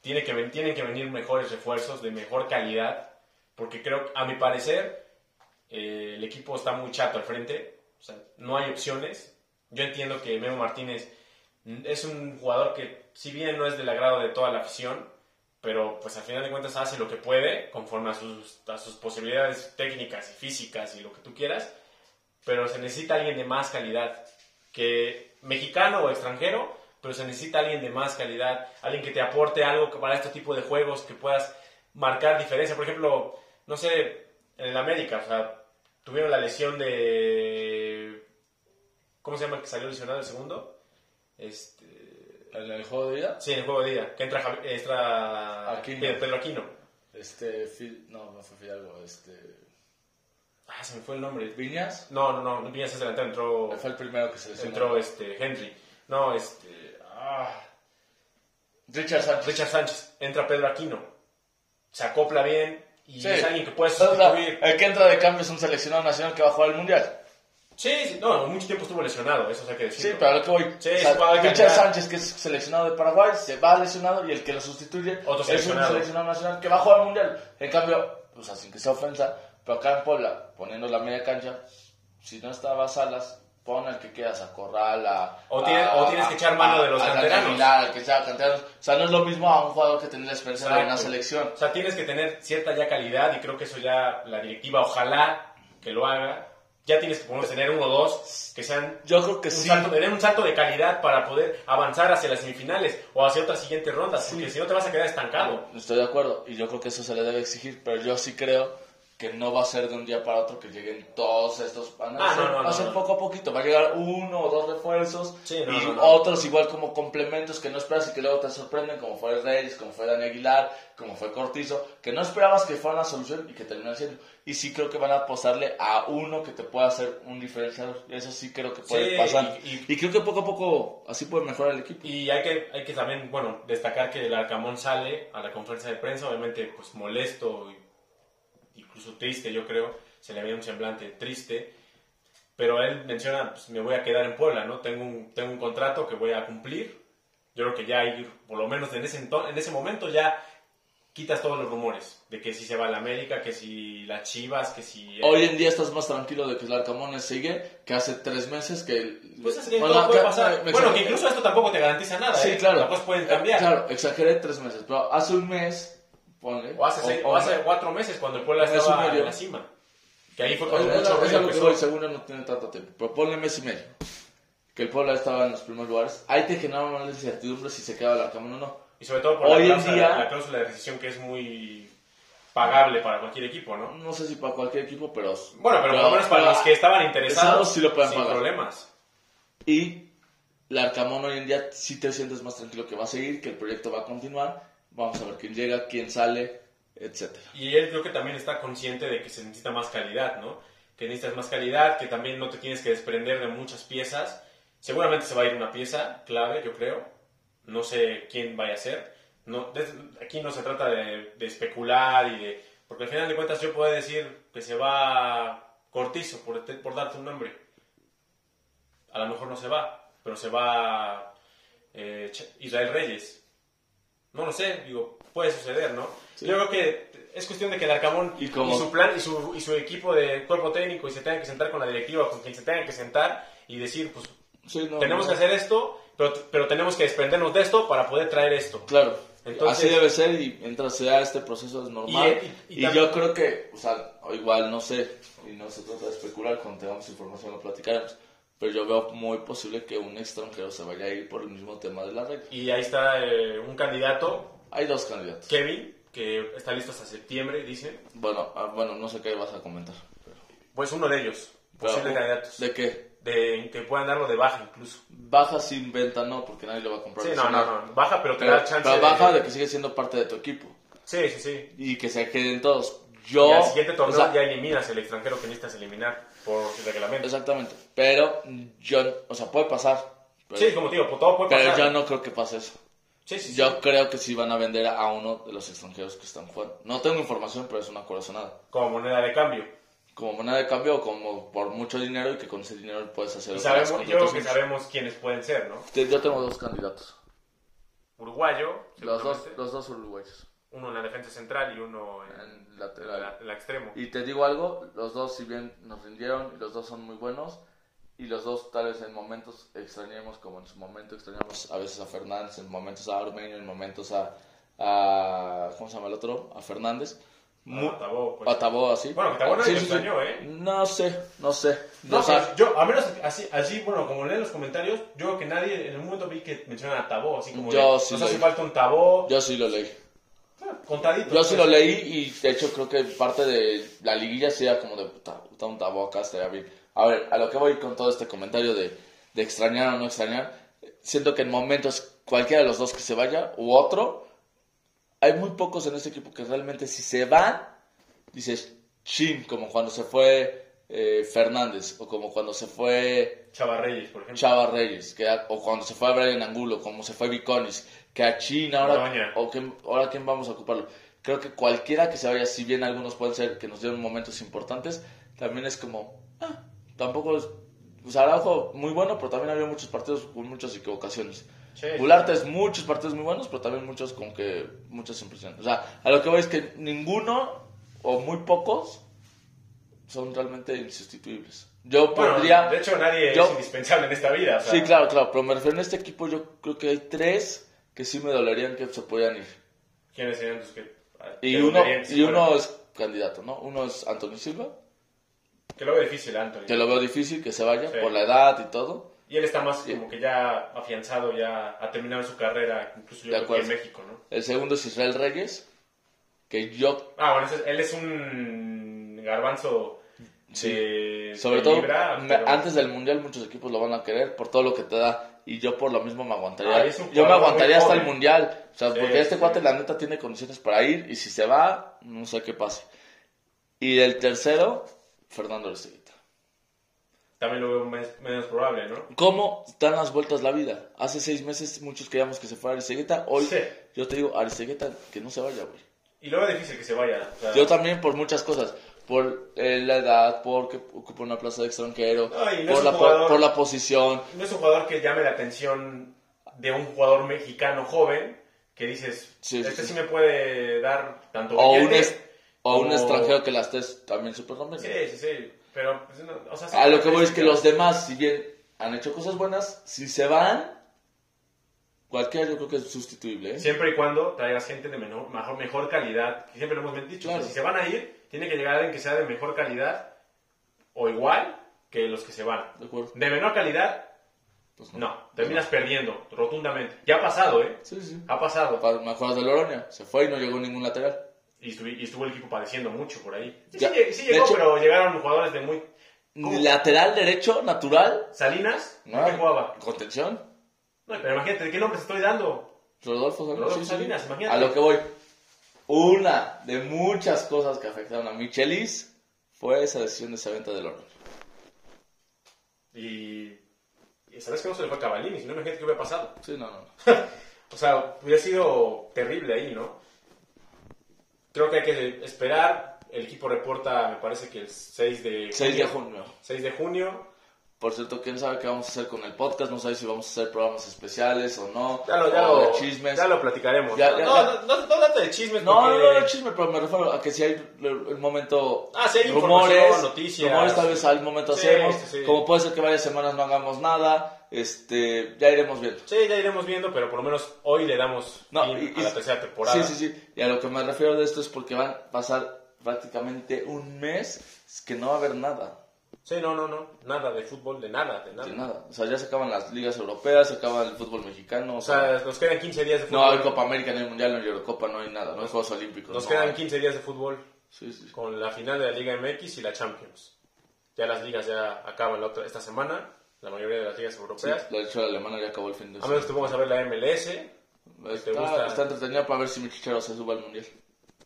[SPEAKER 1] Tiene que, tienen que venir mejores refuerzos de mejor calidad, porque creo, a mi parecer, eh, el equipo está muy chato al frente, o sea, no hay opciones. Yo entiendo que Memo Martínez es un jugador que, si bien no es del agrado de toda la afición, pero pues al final de cuentas hace lo que puede conforme a sus, a sus posibilidades técnicas y físicas y lo que tú quieras, pero se necesita alguien de más calidad que mexicano o extranjero, pero se necesita alguien de más calidad, alguien que te aporte algo para este tipo de juegos, que puedas marcar diferencia. Por ejemplo, no sé, en el América, o sea, tuvieron la lesión de... ¿Cómo se llama que salió lesionado el segundo? Este...
[SPEAKER 2] ¿En el juego de vida?
[SPEAKER 1] Sí, en el juego de día, que entra, Javi- entra
[SPEAKER 2] Aquino.
[SPEAKER 1] Pedro Aquino.
[SPEAKER 2] Este, no, no fue Fidalgo, este...
[SPEAKER 1] Ah, se me fue el nombre.
[SPEAKER 2] Viñas,
[SPEAKER 1] No, no, no, Viñas es delantero, entró,
[SPEAKER 2] fue el primero que se lesionó.
[SPEAKER 1] entró este, Henry. No, este... ah,
[SPEAKER 2] Richard Sánchez.
[SPEAKER 1] Richard Sánchez, entra Pedro Aquino. Se acopla bien y
[SPEAKER 2] Sí.
[SPEAKER 1] es alguien que puede sustituir.
[SPEAKER 2] el que entra de cambio es un seleccionado nacional que va a jugar el mundial.
[SPEAKER 1] Sí, sí, no, mucho tiempo estuvo lesionado, eso hay que decirlo.
[SPEAKER 2] Sí, pero a lo que voy.
[SPEAKER 1] Sí,
[SPEAKER 2] o sea, Richard. Sánchez, que es seleccionado de Paraguay, se va lesionado y el que lo sustituye
[SPEAKER 1] Otro
[SPEAKER 2] es un seleccionado nacional que va a jugar el mundial. En cambio, o sea, sin que sea ofensa, pero acá en Puebla, poniendo la media cancha, si no estaba Salas, pon al que quieras, a Corral, a...
[SPEAKER 1] O tienes-
[SPEAKER 2] a-
[SPEAKER 1] o tienes que echar mano de los
[SPEAKER 2] a
[SPEAKER 1] canteranos.
[SPEAKER 2] Al que sea canteranos. O sea, no es lo mismo a un jugador que tener la experiencia de una
[SPEAKER 1] Exacto.
[SPEAKER 2] selección.
[SPEAKER 1] O sea, tienes que tener cierta ya calidad y creo que eso ya la directiva ojalá que lo haga. Ya tienes que tener uno o dos que sean
[SPEAKER 2] Yo creo que
[SPEAKER 1] un
[SPEAKER 2] sí.
[SPEAKER 1] salto, tener un salto de calidad para poder avanzar hacia las semifinales o hacia otras siguientes rondas, porque si no te vas a quedar estancado.
[SPEAKER 2] Estoy de acuerdo y yo creo que eso se le debe exigir, pero yo sí creo que no va a ser de un día para otro que lleguen todos estos van a
[SPEAKER 1] Ah,
[SPEAKER 2] ser,
[SPEAKER 1] no, no,
[SPEAKER 2] va a ser
[SPEAKER 1] no.
[SPEAKER 2] poco a poquito, va a llegar uno o dos refuerzos
[SPEAKER 1] Sí,
[SPEAKER 2] y otros igual como complementos que no esperas y que luego te sorprenden, como fue Reyes, como fue Dani Aguilar, como fue Cortizo, que no esperabas que fuera una solución y que terminan siendo. Y sí creo que van a apostarle a uno que te pueda hacer un diferenciador. Eso sí creo que puede
[SPEAKER 1] Sí,
[SPEAKER 2] pasar.
[SPEAKER 1] y-
[SPEAKER 2] Y, creo que poco a poco así puede mejorar el equipo.
[SPEAKER 1] Y hay que, hay que también, bueno, destacar que el Arcamón sale a la conferencia de prensa, obviamente, pues molesto, y incluso triste, yo creo. Se le veía un semblante triste. Pero él menciona, pues me voy a quedar en Puebla, ¿no? Tengo un, tengo un contrato que voy a cumplir. Yo creo que ya hay, por lo menos en ese, en ese momento, ya quitas todos los rumores de que si se va a la América, que si las Chivas, que si...
[SPEAKER 2] Hoy en día estás más tranquilo de que el Arcamones sigue que hace tres meses que...
[SPEAKER 1] Pues es que
[SPEAKER 2] Bueno,
[SPEAKER 1] todo puede pasar. Bueno, que incluso esto tampoco te garantiza nada,
[SPEAKER 2] Sí,
[SPEAKER 1] ¿eh?
[SPEAKER 2] claro.
[SPEAKER 1] Las cosas pueden cambiar.
[SPEAKER 2] Claro, exageré tres meses, pero hace un mes, ponle...
[SPEAKER 1] O hace, seis- o hace cuatro meses cuando el Puebla estaba en la cima. Que ahí fue
[SPEAKER 2] Es,
[SPEAKER 1] cuando
[SPEAKER 2] es-
[SPEAKER 1] mucho
[SPEAKER 2] es voy, según yo no tiene tanto tiempo, pero ponle mes y medio. Que el Puebla estaba en los primeros lugares. Ahí te genera una incertidumbre si se queda el Arcamón o no.
[SPEAKER 1] Y sobre todo por
[SPEAKER 2] Hoy
[SPEAKER 1] la, cláusula,
[SPEAKER 2] día-
[SPEAKER 1] la cláusula de rescisión que es muy pagable para cualquier equipo, ¿no?
[SPEAKER 2] No sé si para cualquier equipo, pero...
[SPEAKER 1] Bueno, pero por lo menos para los que estaban interesados,
[SPEAKER 2] sí lo pueden
[SPEAKER 1] sin
[SPEAKER 2] pagar.
[SPEAKER 1] problemas.
[SPEAKER 2] Y el Arcamón hoy en día sí te sientes más tranquilo que va a seguir, que el proyecto va a continuar. Vamos a ver quién llega, quién sale, etcétera.
[SPEAKER 1] Y él creo que también está consciente de que se necesita más calidad, ¿no? Que necesitas más calidad, que también no te tienes que desprender de muchas piezas. Seguramente se va a ir una pieza clave, yo creo. No sé quién vaya a ser. No, aquí no se trata de, de especular y de... Porque al final de cuentas yo puedo decir que se va Cortizo, por, por darte un nombre. A lo mejor no se va, pero se va eh, Israel Reyes. No lo sé, digo, puede suceder, ¿no? Yo creo que es cuestión de que el Arcamón
[SPEAKER 2] Y
[SPEAKER 1] su plan y su, y su equipo de cuerpo técnico y se tengan que sentar con la directiva, con quien se tengan que sentar y decir, pues
[SPEAKER 2] Sí, no,
[SPEAKER 1] tenemos
[SPEAKER 2] no.
[SPEAKER 1] que hacer esto, pero, pero tenemos que desprendernos de esto para poder traer esto.
[SPEAKER 2] Claro,
[SPEAKER 1] Entonces-
[SPEAKER 2] así debe ser y mientras sea este proceso es normal.
[SPEAKER 1] Y-
[SPEAKER 2] Y,
[SPEAKER 1] y- y también-
[SPEAKER 2] yo creo que, o sea, igual no sé, y no se trata de especular, cuando tengamos información lo platicaremos, pero yo veo muy posible que un extranjero se vaya a ir por el mismo tema de la regla.
[SPEAKER 1] Y ahí está eh, un candidato,
[SPEAKER 2] Hay dos candidatos.
[SPEAKER 1] Kevin, que está listo hasta septiembre, dice.
[SPEAKER 2] Bueno, ah, bueno, no sé qué vas a comentar. pero-
[SPEAKER 1] Pues uno de ellos, posibles
[SPEAKER 2] pero,
[SPEAKER 1] candidatos.
[SPEAKER 2] ¿De qué?
[SPEAKER 1] De, que puedan darlo de baja incluso.
[SPEAKER 2] Baja sin venta, no, porque nadie lo va a comprar.
[SPEAKER 1] Sí, no, no, no. Baja, pero te
[SPEAKER 2] Pero,
[SPEAKER 1] da chance
[SPEAKER 2] pero baja de que sigue siendo parte de tu equipo
[SPEAKER 1] Sí, sí, sí.
[SPEAKER 2] y que se queden todos. Yo,
[SPEAKER 1] y al siguiente torneo
[SPEAKER 2] o sea,
[SPEAKER 1] ya eliminas el extranjero que necesitas eliminar por reglamento.
[SPEAKER 2] Exactamente, pero yo, o sea, puede pasar. Pero,
[SPEAKER 1] Sí, como te digo, todo puede
[SPEAKER 2] pero
[SPEAKER 1] pasar.
[SPEAKER 2] yo no creo que pase eso.
[SPEAKER 1] Sí, sí, sí.
[SPEAKER 2] Yo creo que sí van a vender a uno de los extranjeros que están fuera. No tengo información, pero es una corazonada.
[SPEAKER 1] Como moneda de cambio.
[SPEAKER 2] Como moneda de cambio o como por mucho dinero y que con ese dinero puedes hacer
[SPEAKER 1] Y sabemos, yo creo que sabemos quiénes pueden ser, ¿no?
[SPEAKER 2] Yo tengo dos candidatos.
[SPEAKER 1] Uruguayo.
[SPEAKER 2] Los dos, los dos uruguayos.
[SPEAKER 1] Uno en la defensa central y uno en,
[SPEAKER 2] En lateral.
[SPEAKER 1] la, en la extremo.
[SPEAKER 2] Y te digo algo, los dos si bien nos rindieron y los dos son muy buenos y los dos tal vez en momentos extrañemos como en su momento extrañamos a veces a Fernández, en momentos a Armenio, en momentos a, a ¿cómo se llama el otro? A Fernández. Mu-
[SPEAKER 1] Ah, Tabó, pues.
[SPEAKER 2] así.
[SPEAKER 1] Bueno, que Tabó nadie
[SPEAKER 2] Sí,
[SPEAKER 1] extrañó, ¿eh?
[SPEAKER 2] No sé, no sé.
[SPEAKER 1] No,
[SPEAKER 2] O sea,
[SPEAKER 1] yo, a menos así, así, bueno, como leen los comentarios, yo creo que nadie en el momento vi que mencionan a Tabó, así como
[SPEAKER 2] Yo
[SPEAKER 1] de,
[SPEAKER 2] sí lo
[SPEAKER 1] hace
[SPEAKER 2] vi.
[SPEAKER 1] falta un Tabó,
[SPEAKER 2] yo sí lo leí.
[SPEAKER 1] Contadito.
[SPEAKER 2] Yo sí lo
[SPEAKER 1] pues.
[SPEAKER 2] leí y de hecho creo que parte de la liguilla sí era como de puta, puta un tabú acá estaría bien. A ver, a lo que voy con todo este comentario de, de extrañar o no extrañar, siento que en momentos cualquiera de los dos que se vaya u otro, hay muy pocos en este equipo que realmente si se van, dices, chin, como cuando se fue eh, Fernández o como cuando se fue
[SPEAKER 1] Chava Reyes, por ejemplo.
[SPEAKER 2] Chava Reyes, que o cuando se fue a Brian Angulo, como se fue Viconis, que a China, ahora, o que, ahora quién vamos a ocuparlo. Creo que cualquiera que se vaya, si bien algunos pueden ser que nos dieron momentos importantes, también es como, ah, tampoco es, pues Araujo muy bueno, pero también había muchos partidos con muchas equivocaciones.
[SPEAKER 1] Sí.
[SPEAKER 2] Es muchos partidos muy buenos, pero también muchos con que muchas impresiones. O sea, a lo que voy es que ninguno o muy pocos son realmente insustituibles. Yo
[SPEAKER 1] Bueno,
[SPEAKER 2] podría...
[SPEAKER 1] de hecho nadie
[SPEAKER 2] yo-
[SPEAKER 1] es indispensable en esta vida. o sea,
[SPEAKER 2] Sí, claro, claro, pero me refiero en este equipo, yo creo que hay tres que sí me dolerían que se puedan ir.
[SPEAKER 1] ¿Quiénes serían tus que...?
[SPEAKER 2] Y
[SPEAKER 1] que
[SPEAKER 2] uno, y uno es candidato, ¿no? Uno es Anthony Silva,
[SPEAKER 1] Que lo veo difícil, Anthony.
[SPEAKER 2] que lo veo difícil que se vaya
[SPEAKER 1] Sí.
[SPEAKER 2] por la edad y todo.
[SPEAKER 1] Y él está más como que ya afianzado, ya ha terminado su carrera, incluso yo creo que en. México, ¿no?
[SPEAKER 2] El segundo es Israel Reyes, que yo,
[SPEAKER 1] Ah, bueno, él es un garbanzo
[SPEAKER 2] Sí.
[SPEAKER 1] de,
[SPEAKER 2] sobre
[SPEAKER 1] de
[SPEAKER 2] todo,
[SPEAKER 1] pero-
[SPEAKER 2] antes del Mundial muchos equipos lo van a querer por todo lo que te da. Y yo por lo mismo me aguantaría.
[SPEAKER 1] Ah,
[SPEAKER 2] yo me aguantaría hasta el. Mundial. O sea,
[SPEAKER 1] Sí,
[SPEAKER 2] porque este
[SPEAKER 1] sí.
[SPEAKER 2] cuate la neta tiene condiciones para ir. Y si se va, no sé qué pase. Y el tercero, Fernando Aristeguieta.
[SPEAKER 1] También lo veo mes- menos probable, ¿no?
[SPEAKER 2] ¿Cómo dan las vueltas la vida? Hace seis meses muchos queríamos que se fuera Aristegueta. Hoy
[SPEAKER 1] Sí.
[SPEAKER 2] yo te digo, Aristegueta, que no se vaya, güey.
[SPEAKER 1] Y lo veo difícil que se vaya. o sea,
[SPEAKER 2] Yo también por muchas cosas. Por eh, la edad, porque ocupa una plaza de extranjero,
[SPEAKER 1] No, y no
[SPEAKER 2] por, la,
[SPEAKER 1] jugador-
[SPEAKER 2] por la posición.
[SPEAKER 1] no es un jugador que llame la atención de un jugador mexicano joven que dices,
[SPEAKER 2] Sí,
[SPEAKER 1] este sí,
[SPEAKER 2] sí.
[SPEAKER 1] me puede dar tanto
[SPEAKER 2] O un, es- o un extranjero que la estés también súper.
[SPEAKER 1] Sí, sí, sí. Pero, pues, no, o sea, sí,
[SPEAKER 2] A lo que voy es que los demás, si bien han hecho cosas buenas, si se van, cualquiera yo creo que es sustituible. ¿eh?
[SPEAKER 1] Siempre y cuando traigas gente de menor, mejor, mejor calidad, siempre lo hemos dicho,
[SPEAKER 2] Claro.
[SPEAKER 1] que si se van a ir, tiene que llegar alguien que sea de mejor calidad o igual que los que se van.
[SPEAKER 2] ¿De?
[SPEAKER 1] De menor calidad,
[SPEAKER 2] Pues
[SPEAKER 1] no, terminas perdiendo rotundamente. Ya ha pasado, ¿eh?
[SPEAKER 2] Sí, sí.
[SPEAKER 1] Ha pasado.
[SPEAKER 2] Pa- Me acuerdo de Loronia, se fue y no llegó ningún lateral.
[SPEAKER 1] Y estuvo, y estuvo el equipo padeciendo mucho por ahí. Sí,
[SPEAKER 2] Ya,
[SPEAKER 1] sí, sí llegó,
[SPEAKER 2] hecho-
[SPEAKER 1] pero llegaron jugadores de muy... ¿Cómo?
[SPEAKER 2] Lateral derecho, natural,
[SPEAKER 1] Salinas, ¿de
[SPEAKER 2] no,
[SPEAKER 1] qué jugaba?
[SPEAKER 2] contención.
[SPEAKER 1] No, pero imagínate, ¿de qué nombre te estoy dando?
[SPEAKER 2] Rodolfo Salinas.
[SPEAKER 1] Rodolfo
[SPEAKER 2] sí, sí.
[SPEAKER 1] Salinas, imagínate.
[SPEAKER 2] A lo que voy. Una de muchas cosas que afectaron a Michelis fue esa decisión de esa venta de Loronia.
[SPEAKER 1] Y... y sabes que no se le fue a Cavallini, si no imagínate qué hubiera pasado.
[SPEAKER 2] Sí, no, no. no.
[SPEAKER 1] O sea, hubiera sido terrible ahí, ¿no? Creo que hay que esperar. El equipo reporta, me parece que el 6 de
[SPEAKER 2] 6 de junio.
[SPEAKER 1] 6 de junio.
[SPEAKER 2] Por cierto, quién sabe qué vamos a hacer con el podcast. No sé si vamos a hacer programas especiales o no.
[SPEAKER 1] Ya lo, ya
[SPEAKER 2] o
[SPEAKER 1] lo,
[SPEAKER 2] de chismes.
[SPEAKER 1] ya lo platicaremos.
[SPEAKER 2] Ya,
[SPEAKER 1] no,
[SPEAKER 2] ya,
[SPEAKER 1] no, no, no, no trata de chismes
[SPEAKER 2] No,
[SPEAKER 1] porque...
[SPEAKER 2] no, no, no chisme, pero me refiero a que si hay el momento
[SPEAKER 1] Ah, sí hay
[SPEAKER 2] rumores,
[SPEAKER 1] noticias.
[SPEAKER 2] rumores tal vez al momento
[SPEAKER 1] Sí,
[SPEAKER 2] hacemos,
[SPEAKER 1] sí, sí.
[SPEAKER 2] como puede ser que varias semanas no hagamos nada, este, ya iremos viendo.
[SPEAKER 1] Sí, ya iremos viendo, pero por lo menos hoy le damos
[SPEAKER 2] No,
[SPEAKER 1] fin
[SPEAKER 2] y-
[SPEAKER 1] a la tercera temporada.
[SPEAKER 2] Sí, sí, sí. Y a lo que me refiero de esto es porque van a pasar prácticamente un mes que no va a haber nada.
[SPEAKER 1] Sí, no, no, no. Nada de fútbol, de nada, de nada.
[SPEAKER 2] De nada. O sea, ya se acaban las ligas europeas, se acaba el fútbol mexicano.
[SPEAKER 1] O sea, nos quedan 15 días de fútbol.
[SPEAKER 2] no hay Copa América, no hay Mundial, no hay Eurocopa, no hay nada, no hay Juegos Olímpicos.
[SPEAKER 1] Nos
[SPEAKER 2] no
[SPEAKER 1] quedan
[SPEAKER 2] hay.
[SPEAKER 1] 15 días de fútbol
[SPEAKER 2] Sí, sí.
[SPEAKER 1] con la final de la Liga MX y la Champions. Ya las ligas ya acaban la otra, esta semana, la mayoría de las ligas
[SPEAKER 2] Sí,
[SPEAKER 1] europeas.
[SPEAKER 2] de hecho, la alemana ya acabó el fin de
[SPEAKER 1] A menos que te pongas a ver la MLS,
[SPEAKER 2] Está,
[SPEAKER 1] ¿Te gusta?
[SPEAKER 2] está entretenida para ver si mi chichero se sube al mundial.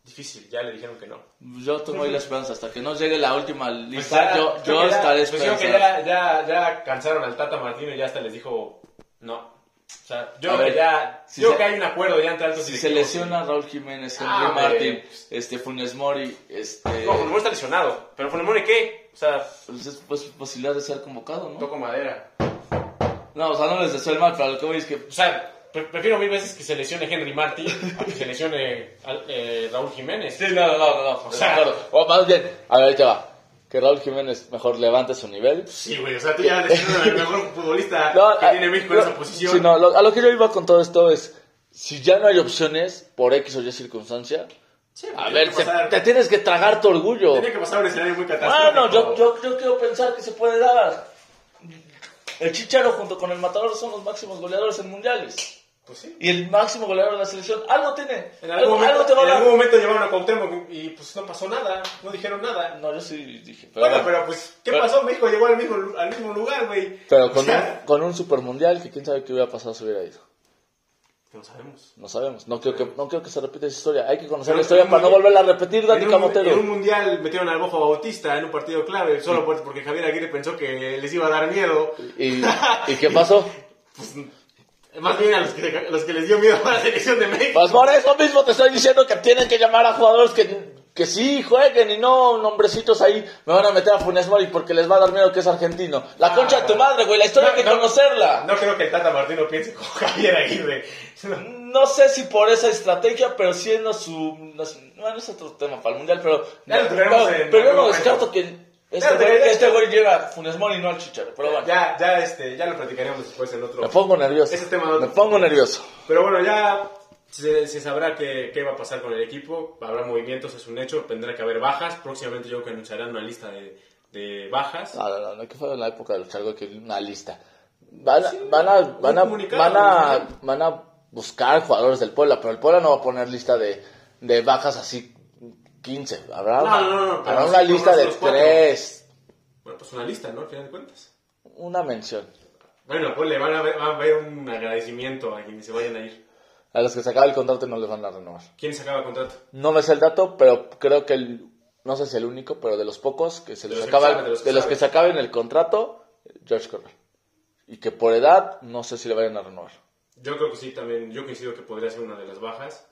[SPEAKER 1] Difícil, ya le dijeron que no.
[SPEAKER 2] Yo tengo ahí la esperanza. Hasta que nos llegue la última lista,
[SPEAKER 1] Pues ya,
[SPEAKER 2] yo, yo
[SPEAKER 1] que
[SPEAKER 2] estaré
[SPEAKER 1] pues que ya, ya, ya cansaron al Tata Martino y ya hasta les dijo no. O sea, yo
[SPEAKER 2] ver,
[SPEAKER 1] que ya,
[SPEAKER 2] si
[SPEAKER 1] yo
[SPEAKER 2] se-
[SPEAKER 1] creo que hay un acuerdo ya entre altos
[SPEAKER 2] Si se lesiona Raúl Jiménez, Henry
[SPEAKER 1] Ah,
[SPEAKER 2] Martin,
[SPEAKER 1] hombre.
[SPEAKER 2] este, Funes Mori, este,
[SPEAKER 1] No, Funemori está lesionado. Pero Funemori, ¿qué? O sea,
[SPEAKER 2] pues es pues, posibilidad de ser convocado, ¿no?
[SPEAKER 1] toco madera.
[SPEAKER 2] No, o sea, no les deseo el mal, pero lo que voy es que
[SPEAKER 1] O sea, prefiero mil veces que se lesione Henry Martin a que se lesione al- eh, Raúl Jiménez.
[SPEAKER 2] Sí, no, no, no, no.
[SPEAKER 1] O sea-
[SPEAKER 2] claro. O más bien, a ver, ahí te va. Que Raúl Jiménez mejor levante su nivel.
[SPEAKER 1] Sí, güey, o sea, tú ya lesionas al mejor futbolista
[SPEAKER 2] No,
[SPEAKER 1] que
[SPEAKER 2] a-
[SPEAKER 1] tiene México en esa posición.
[SPEAKER 2] sí, no, lo- a lo que yo iba con todo esto es, si ya no hay opciones por X o Y circunstancia,
[SPEAKER 1] Sí,
[SPEAKER 2] a ver, se- te tienes que tragar tu orgullo.
[SPEAKER 1] Tenía que pasar un escenario muy catastrófico.
[SPEAKER 2] Bueno, yo, yo, yo quiero pensar que se puede dar. El Chicharo junto con el Matador son los máximos goleadores en mundiales.
[SPEAKER 1] Pues sí.
[SPEAKER 2] Y el máximo goleador de la selección, algo tiene.
[SPEAKER 1] En
[SPEAKER 2] algo,
[SPEAKER 1] algún, momento,
[SPEAKER 2] algo te va a
[SPEAKER 1] en algún momento llevaron a Cuauhtémoc y pues no pasó nada, no dijeron nada.
[SPEAKER 2] No, yo sí dije. Pero,
[SPEAKER 1] Bueno, pero pues, ¿qué
[SPEAKER 2] Pero-
[SPEAKER 1] pasó? México llegó al mismo, al mismo lugar, güey.
[SPEAKER 2] pero
[SPEAKER 1] O
[SPEAKER 2] con,
[SPEAKER 1] sea,
[SPEAKER 2] un, con un super mundial que quién sabe qué hubiera pasado si hubiera ido.
[SPEAKER 1] No sabemos.
[SPEAKER 2] No sabemos. No quiero que, no quiero que se repita esa historia. Hay que conocer
[SPEAKER 1] Pero
[SPEAKER 2] la historia para no volverla a repetir, Dani
[SPEAKER 1] En un,
[SPEAKER 2] Camotero.
[SPEAKER 1] en un mundial metieron al Bofo Bautista en un partido clave, solo por- porque Javier Aguirre pensó que les iba a dar miedo.
[SPEAKER 2] ¿Y, ¿Y qué pasó?
[SPEAKER 1] Más bien a los que, a los que les dio miedo a la selección de México.
[SPEAKER 2] Pues por eso mismo te estoy diciendo que tienen que llamar a jugadores que, que sí jueguen y no nombrecitos ahí. Me van a meter a Funes Mori porque les va a dar miedo que es argentino. La
[SPEAKER 1] Ah,
[SPEAKER 2] concha de tu madre, güey. La historia
[SPEAKER 1] no,
[SPEAKER 2] hay que
[SPEAKER 1] no.
[SPEAKER 2] conocerla.
[SPEAKER 1] No creo que el Tata Martino piense como Javier Aguirre.
[SPEAKER 2] No sé si por esa estrategia, pero siendo su... no Bueno, es otro tema para el mundial, pero...
[SPEAKER 1] Ya lo tocaremos
[SPEAKER 2] pero,
[SPEAKER 1] en
[SPEAKER 2] pero yo no descarto que este güey, este güey llega a Funes Mori no al Chicharo. Pero bueno,
[SPEAKER 1] Ya, ya, este, ya lo platicaremos después en otro.
[SPEAKER 2] me pongo nervioso.
[SPEAKER 1] Ese tema no-
[SPEAKER 2] Me pongo nervioso.
[SPEAKER 1] Pero bueno, ya se, se sabrá qué, qué va a pasar con el equipo. Habrá movimientos, es un hecho. Tendrá que haber bajas. Próximamente yo creo que anunciarán una lista de, de bajas.
[SPEAKER 2] No, no, no, no, que fue en la época de los chargos que una lista. Van a, van a, van a, van a, van a buscar jugadores del Puebla, pero el Puebla no va a poner lista de, de bajas así 15. Habrá,
[SPEAKER 1] No, no, no,
[SPEAKER 2] habrá una lista de tres,
[SPEAKER 1] Bueno, pues una lista, ¿no? Al final de cuentas.
[SPEAKER 2] una mención.
[SPEAKER 1] Bueno, pues le van a ver, va a haber un agradecimiento a quienes se vayan a ir.
[SPEAKER 2] A los que se acaba el contrato no les van a renovar.
[SPEAKER 1] ¿Quién se acaba contrato?
[SPEAKER 2] No me sé el dato, pero creo que el, no sé si el único, pero de los pocos que se
[SPEAKER 1] De
[SPEAKER 2] les acaba,
[SPEAKER 1] saben, de los que
[SPEAKER 2] de los que se acaben el contrato, George Corral. Y que por edad no sé si le vayan a renovar.
[SPEAKER 1] Yo creo que sí, también. Yo coincido que podría ser una de las bajas.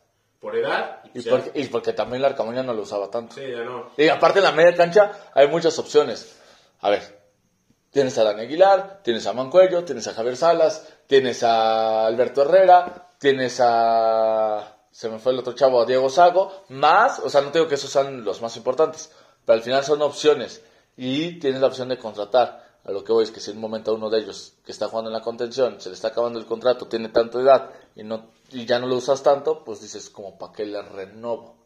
[SPEAKER 1] Por edad. Y,
[SPEAKER 2] Y porque, y porque también la Arcamón ya no lo usaba tanto.
[SPEAKER 1] Sí, ya no.
[SPEAKER 2] Y aparte en la media cancha hay muchas opciones. A ver, tienes a Dani Aguilar, tienes a Mancuello, tienes a Javier Salas, tienes a Alberto Herrera, tienes a... Se me fue el otro chavo, a Diego Sago, más, o sea, no digo que esos sean los más importantes, pero al final son opciones. Y tienes la opción de contratar. A lo que voy es que si en un momento uno de ellos que está jugando en la contención, se le está acabando el contrato, tiene tanta edad y, no, y ya no lo usas tanto, pues dices como, ¿para qué le renovo?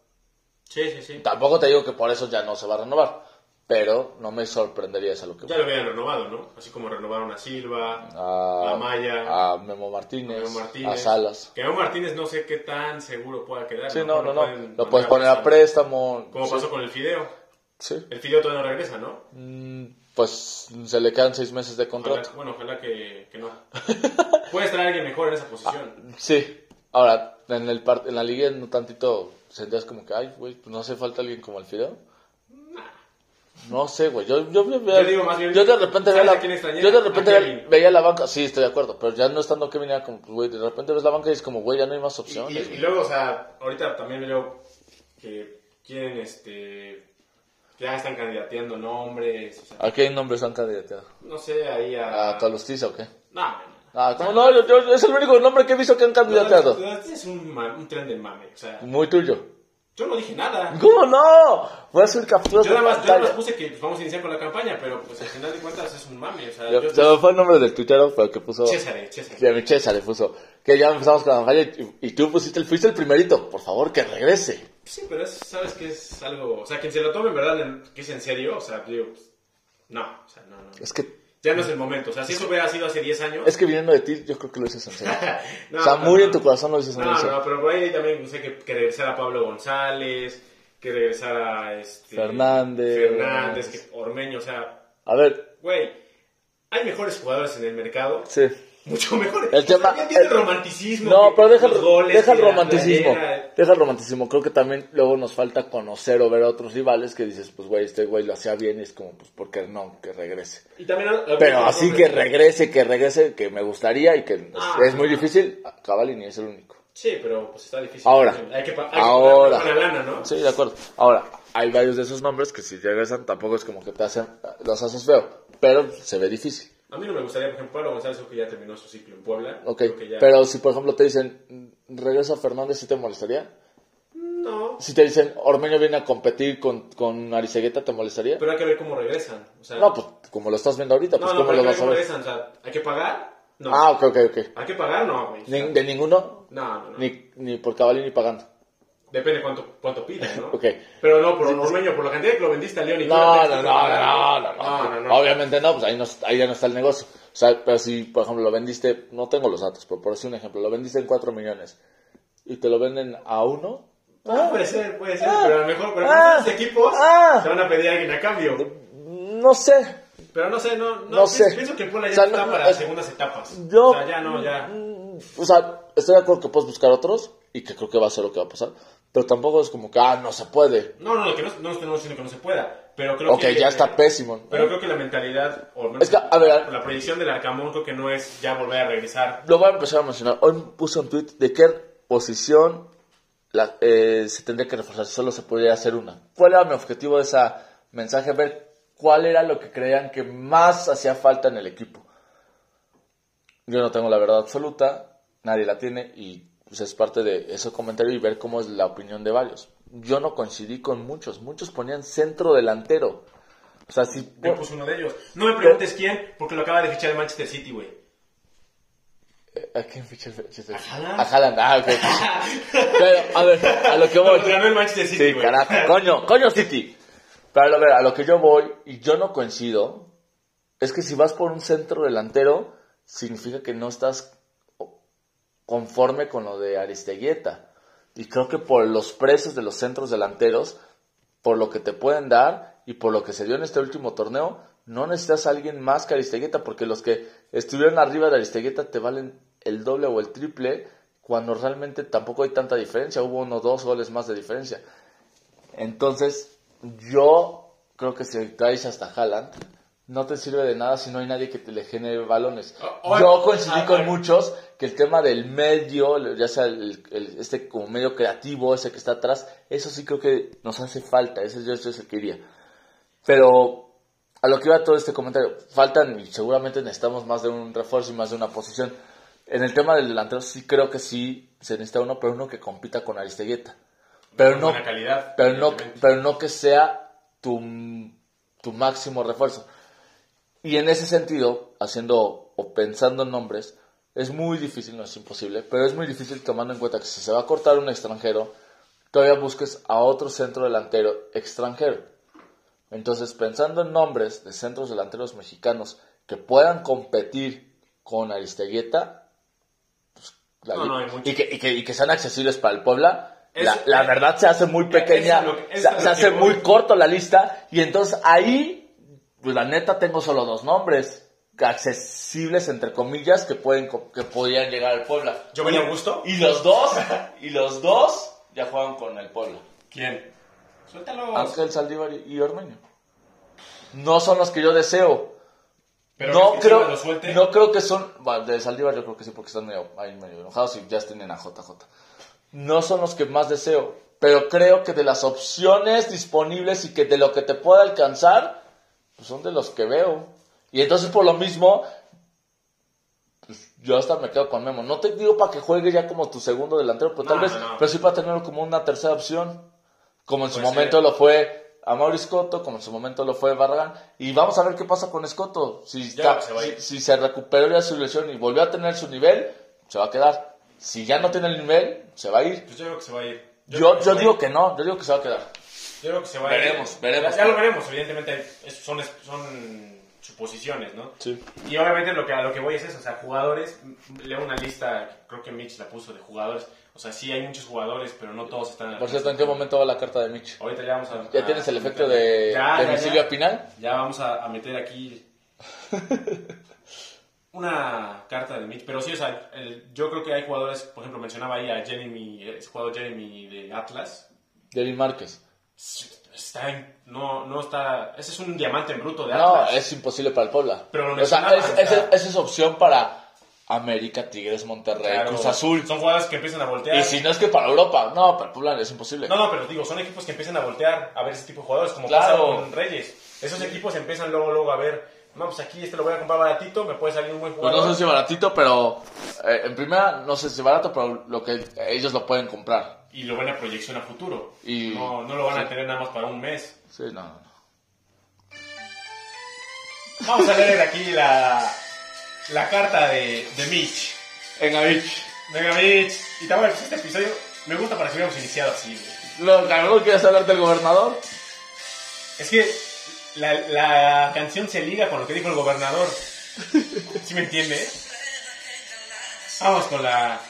[SPEAKER 1] Sí, sí, sí.
[SPEAKER 2] Tampoco te digo que por eso ya no se va a renovar, pero no me sorprendería eso lo que
[SPEAKER 1] Ya lo habían renovado, ¿no? Así como renovaron a Silva,
[SPEAKER 2] a,
[SPEAKER 1] a Maya,
[SPEAKER 2] a Memo Martínez,
[SPEAKER 1] a Memo Martínez.
[SPEAKER 2] a Salas.
[SPEAKER 1] Que Memo Martínez no sé qué tan seguro pueda quedar.
[SPEAKER 2] Sí, no, no, no. Lo puedes poner a préstamo.
[SPEAKER 1] Como
[SPEAKER 2] sí.
[SPEAKER 1] pasó con el Fideo.
[SPEAKER 2] Sí.
[SPEAKER 1] El Fideo todavía no regresa, ¿no?
[SPEAKER 2] Mm, Pues se le quedan seis meses de contrato.
[SPEAKER 1] Ojalá- bueno, ojalá que, que no. Puedes traer a alguien mejor en esa posición.
[SPEAKER 2] Sí. Ahora, en, el par- en la liga un tantito sentías como que, ay, güey, pues no hace falta alguien como el Fideo. No sé, güey. Yo, yo, yo,
[SPEAKER 1] Yo digo más bien,
[SPEAKER 2] yo de repente
[SPEAKER 1] ¿sabes
[SPEAKER 2] veía la, yo de repente veía, la banca. Sí, estoy de acuerdo. Pero ya no estando Kevin era como, güey, de repente ves la banca y es como, güey, ya no hay más opciones.
[SPEAKER 1] y- y luego, o sea, ahorita también veo que quieren, este... Ya están candidateando nombres. o sea,
[SPEAKER 2] ¿A qué nombres han candidateado?
[SPEAKER 1] no sé, ahí a...
[SPEAKER 2] ¿A Tolustiza o qué?
[SPEAKER 1] No, no, no.
[SPEAKER 2] Ah, ¿cómo no? Yo- yo- es el único nombre que he visto que han candidateado.
[SPEAKER 1] Este es un, un tren del mame. O sea,
[SPEAKER 2] Muy tuyo.
[SPEAKER 1] yo no dije nada.
[SPEAKER 2] ¿Cómo no? Voy a hacer capturas
[SPEAKER 1] Yo
[SPEAKER 2] de
[SPEAKER 1] nada, más, yo nada más puse que pues, vamos a iniciar con la campaña, pero pues al final de cuentas es un mame. O sea,
[SPEAKER 2] Ya-
[SPEAKER 1] yo
[SPEAKER 2] Se me fue el nombre del tuitero, pero que puso...
[SPEAKER 1] César, César.
[SPEAKER 2] Ya mi César le puso. Que ya empezamos con la campaña y, y tú pusiste el, fuiste el primerito. Por favor, que regrese.
[SPEAKER 1] Sí, pero es, sabes que es algo. O sea, quien se lo tome en verdad, en- que es en serio, o sea, digo, pues, no, o sea, no, no.
[SPEAKER 2] Es que,
[SPEAKER 1] Ya no es el momento. O sea, si eso hubiera sido hace 10 años.
[SPEAKER 2] es que viniendo de ti, yo creo que lo dices en serio.
[SPEAKER 1] No,
[SPEAKER 2] o sea,
[SPEAKER 1] no,
[SPEAKER 2] muy
[SPEAKER 1] no.
[SPEAKER 2] en tu corazón lo dices en
[SPEAKER 1] No,
[SPEAKER 2] serio.
[SPEAKER 1] no, pero por ahí también sé que, que regresara Pablo González, que regresara este,
[SPEAKER 2] Fernández.
[SPEAKER 1] Fernández, que Ormeño, o sea,
[SPEAKER 2] A ver,
[SPEAKER 1] güey, hay mejores jugadores en el mercado,
[SPEAKER 2] sí.
[SPEAKER 1] Mucho mejores.
[SPEAKER 2] El tema-
[SPEAKER 1] tiene
[SPEAKER 2] el-
[SPEAKER 1] romanticismo.
[SPEAKER 2] No,
[SPEAKER 1] que
[SPEAKER 2] pero deja, el-
[SPEAKER 1] goles,
[SPEAKER 2] deja el
[SPEAKER 1] que
[SPEAKER 2] romanticismo. Deja el romanticismo. Creo que también luego nos falta conocer o ver a otros rivales que dices, pues güey, este güey lo hacía bien y es como, pues, ¿por qué no? Que regrese.
[SPEAKER 1] Y también
[SPEAKER 2] Pero así que regrese, que regrese, que me gustaría y que es-
[SPEAKER 1] Ah,
[SPEAKER 2] es muy
[SPEAKER 1] no.
[SPEAKER 2] difícil. Cavalini es el único.
[SPEAKER 1] Sí, pero pues está difícil.
[SPEAKER 2] Ahora.
[SPEAKER 1] Hay que, hay que
[SPEAKER 2] Ahora.
[SPEAKER 1] pagar buena lana, ¿no?
[SPEAKER 2] Sí, de acuerdo. Ahora, hay varios de esos nombres que si regresan tampoco es como que te hacen, los haces feo, pero se ve difícil.
[SPEAKER 1] A mí no me gustaría, por ejemplo, Pablo González creo que ya terminó su ciclo en Puebla.
[SPEAKER 2] Ok,
[SPEAKER 1] ya-
[SPEAKER 2] pero si por ejemplo te dicen, regresa Fernández, ¿sí te molestaría?
[SPEAKER 1] No,
[SPEAKER 2] Si te dicen, Ormeño viene a competir con, con ¿te molestaría?
[SPEAKER 1] pero hay que ver cómo regresan. O sea,
[SPEAKER 2] no, pues como lo estás viendo ahorita,
[SPEAKER 1] no,
[SPEAKER 2] pues
[SPEAKER 1] no,
[SPEAKER 2] ¿cómo lo vas a
[SPEAKER 1] cómo
[SPEAKER 2] ver?
[SPEAKER 1] regresan. O sea, ¿hay que pagar? No.
[SPEAKER 2] Ah, ok, ok, ok.
[SPEAKER 1] ¿Hay que pagar? No, güey.
[SPEAKER 2] De ninguno,
[SPEAKER 1] No, no, no.
[SPEAKER 2] ni, ni por Cavalli ni pagando.
[SPEAKER 1] Depende cuánto, cuánto pides, ¿no?
[SPEAKER 2] Ok.
[SPEAKER 1] Pero no, por un ormeño, por la cantidad que lo vendiste a León y
[SPEAKER 2] No, no, no, no, no, no,
[SPEAKER 1] no, no, no.
[SPEAKER 2] Obviamente no, pues ahí, no, ahí ya no está el negocio. O sea, pero si, por ejemplo, lo vendiste, no tengo los datos, pero por decir un ejemplo, lo vendiste en 4 millones y te lo venden a uno,
[SPEAKER 1] Ah, puede ser, puede ser,
[SPEAKER 2] Ah.
[SPEAKER 1] pero a lo mejor, pero
[SPEAKER 2] Ah.
[SPEAKER 1] muchos equipos
[SPEAKER 2] Ah.
[SPEAKER 1] te van a pedir a alguien a cambio.
[SPEAKER 2] no sé.
[SPEAKER 1] Pero no sé, no, no,
[SPEAKER 2] No
[SPEAKER 1] pienso,
[SPEAKER 2] sé.
[SPEAKER 1] pienso que Puebla ya
[SPEAKER 2] O sea,
[SPEAKER 1] está
[SPEAKER 2] no,
[SPEAKER 1] para
[SPEAKER 2] es-
[SPEAKER 1] segundas etapas.
[SPEAKER 2] Yo,
[SPEAKER 1] O sea, ya no, ya.
[SPEAKER 2] Mm, O sea, estoy de acuerdo que puedes buscar otros y que creo que va a ser lo que va a pasar, pero tampoco es como que, ah, no se puede.
[SPEAKER 1] No, no, que no, no estamos diciendo que no se pueda, pero creo
[SPEAKER 2] Ok,
[SPEAKER 1] que...
[SPEAKER 2] ya está pésimo.
[SPEAKER 1] Pero creo que la mentalidad, o al menos
[SPEAKER 2] Es que, a ver,
[SPEAKER 1] la proyección del Arcamón creo que no es ya volver a regresar.
[SPEAKER 2] Lo voy a empezar a mencionar. Hoy puse un tweet de qué posición la- eh, se tendría que reforzar si solo se podría hacer una. ¿Cuál era mi objetivo de ese mensaje? Ver cuál era lo que creían que más hacía falta en el equipo. Yo no tengo la verdad absoluta, nadie la tiene y pues, es parte de ese comentario y ver cómo es la opinión de varios. Yo no coincidí con muchos, muchos ponían centro delantero. O sea, si
[SPEAKER 1] Yo puse uno de ellos. No me preguntes quién, porque lo acaba de fichar el Manchester City, güey.
[SPEAKER 2] ¿A quién ficha el Manchester City?
[SPEAKER 1] A Haaland.
[SPEAKER 2] A Haaland, ah, ok. Pero, a ver, a lo que voy.
[SPEAKER 1] Ganó el Manchester City,
[SPEAKER 2] Sí,
[SPEAKER 1] güey.
[SPEAKER 2] carajo, coño, coño City. Pero a ver, a lo que yo voy, y yo no coincido, es que si vas por un centro delantero, significa que no estás conforme con lo de Aristeguieta. Y creo que por los precios de los centros delanteros, por lo que te pueden dar y por lo que se dio en este último torneo, no necesitas a alguien más que Aristeguieta, porque los que estuvieron arriba de Aristeguieta te valen el doble o el triple, cuando realmente tampoco hay tanta diferencia, hubo uno o dos goles más de diferencia. Entonces, yo creo que si traes hasta Haaland, no te sirve de nada si no hay nadie que te le genere balones. Yo coincidí con muchos que el tema del medio, ya sea el, el- este como medio creativo, ese que está atrás, eso sí creo que nos hace falta, ese yo es el que iría. Pero a lo que iba todo este comentario, faltan y seguramente necesitamos más de un refuerzo y más de una posición. En el tema del delantero sí creo que sí se necesita uno, pero uno que compita con Aristeguieta. Pero
[SPEAKER 1] Con
[SPEAKER 2] no,
[SPEAKER 1] buena calidad,
[SPEAKER 2] pero no, pero no que sea tu, tu máximo refuerzo. Y en ese sentido, haciendo o pensando en nombres, es muy difícil, no es imposible, pero es muy difícil tomando en cuenta que si se va a cortar un extranjero, todavía busques a otro centro delantero extranjero. Entonces, pensando en nombres de centros delanteros mexicanos que puedan competir con Aristeguieta, pues,
[SPEAKER 1] No, no,
[SPEAKER 2] y, que, y, que, y que sean accesibles para el Puebla, la, la verdad se hace muy pequeña,
[SPEAKER 1] que-
[SPEAKER 2] se, se hace muy corto la lista, y entonces ahí, pues la neta tengo solo dos nombres accesibles entre comillas que pueden que podían llegar al Puebla.
[SPEAKER 1] ¿Yo venía Augusto?
[SPEAKER 2] Y los dos, y los dos ya juegan con el Puebla.
[SPEAKER 1] ¿Quién? Suéltalo.
[SPEAKER 2] Ángel Saldívar y Ormeño. No son los que yo deseo.
[SPEAKER 1] Pero
[SPEAKER 2] no
[SPEAKER 1] ¿crees que
[SPEAKER 2] creo,
[SPEAKER 1] lo
[SPEAKER 2] no creo que son, bueno, de Saldívar yo creo que sí porque están medio, ahí medio enojados y ya tienen a JJ. No son los que más deseo, pero creo que de las opciones disponibles y que de lo que te pueda alcanzar, pues son de los que veo. Y entonces por lo mismo, pues yo hasta me quedo con Memo. No te digo para que juegue ya como tu segundo delantero, pero tal vez,
[SPEAKER 1] no, no.
[SPEAKER 2] pero sí para tenerlo como una tercera opción. Como en su momento lo fue a Mauricio Scotto, como en su momento lo fue Barragán. Y vamos a ver qué pasa con Scotto. Si,
[SPEAKER 1] Ya,
[SPEAKER 2] está-
[SPEAKER 1] se
[SPEAKER 2] si, si se recuperó ya su lesión y volvió a tener su nivel, se va a quedar. Si ya no tiene el nivel, se va a ir.
[SPEAKER 1] Pues yo creo que se va a ir.
[SPEAKER 2] Yo, yo, digo que no, yo digo que se va a quedar.
[SPEAKER 1] Yo creo que se va a
[SPEAKER 2] Veremos,
[SPEAKER 1] ir.
[SPEAKER 2] veremos.
[SPEAKER 1] Ya, ya lo veremos, evidentemente. son, son suposiciones, ¿no?
[SPEAKER 2] Sí.
[SPEAKER 1] Y obviamente lo que, a lo que voy es eso, o sea, jugadores, leo una lista, creo que Mitch la puso de jugadores, o sea, sí hay muchos jugadores, pero no todos están...
[SPEAKER 2] Por cierto, ¿en qué momento va la carta de Mitch?
[SPEAKER 1] Ahorita ya vamos a...
[SPEAKER 2] ¿Ya
[SPEAKER 1] a-
[SPEAKER 2] tienes el
[SPEAKER 1] a
[SPEAKER 2] efecto
[SPEAKER 1] meter-
[SPEAKER 2] de,
[SPEAKER 1] Ya,
[SPEAKER 2] de
[SPEAKER 1] ya.
[SPEAKER 2] Pinal?
[SPEAKER 1] Vamos a, a meter aquí una carta de Mitch, pero sí, o sea, el- yo creo que hay jugadores, por ejemplo, mencionaba ahí a Jeremy, el jugador Jeremy de Atlas,
[SPEAKER 2] Jerry Márquez.
[SPEAKER 1] Está en- no, no está, ese es un diamante en bruto de
[SPEAKER 2] No,
[SPEAKER 1] Atlas.
[SPEAKER 2] es imposible para el Puebla.
[SPEAKER 1] Pero lo
[SPEAKER 2] o sea, es- esa- es opción para América, Tigres, Monterrey,
[SPEAKER 1] Claro,
[SPEAKER 2] Cruz Azul.
[SPEAKER 1] Son jugadores que empiezan a voltear.
[SPEAKER 2] Y si no es que para Europa, no, para el Puebla es imposible.
[SPEAKER 1] No, no, pero digo, son equipos que empiezan a voltear a ver ese tipo de jugadores, como
[SPEAKER 2] Claro.
[SPEAKER 1] pasa con Reyes. Esos equipos empiezan luego, luego a ver, vamos aquí, este lo voy a comprar baratito, me puede salir un buen
[SPEAKER 2] Pues
[SPEAKER 1] jugador.
[SPEAKER 2] no sé si baratito, pero eh, en primera no sé si barato, pero lo que ellos lo pueden comprar.
[SPEAKER 1] Y lo ven a proyección a futuro.
[SPEAKER 2] Y-
[SPEAKER 1] no, no lo van a tener nada más para un mes.
[SPEAKER 2] Sí, no, no, no.
[SPEAKER 1] Vamos a leer aquí la, la carta de, de Mitch.
[SPEAKER 2] Venga, Mitch.
[SPEAKER 1] Venga, Mitch. Y también pues, este episodio me gusta para que hubiéramos iniciado así, güey.
[SPEAKER 2] Lo que quieres hablar del gobernador.
[SPEAKER 1] Es que la, la canción se liga con lo que dijo el gobernador. ¿Sí me entiendes? Vamos con la...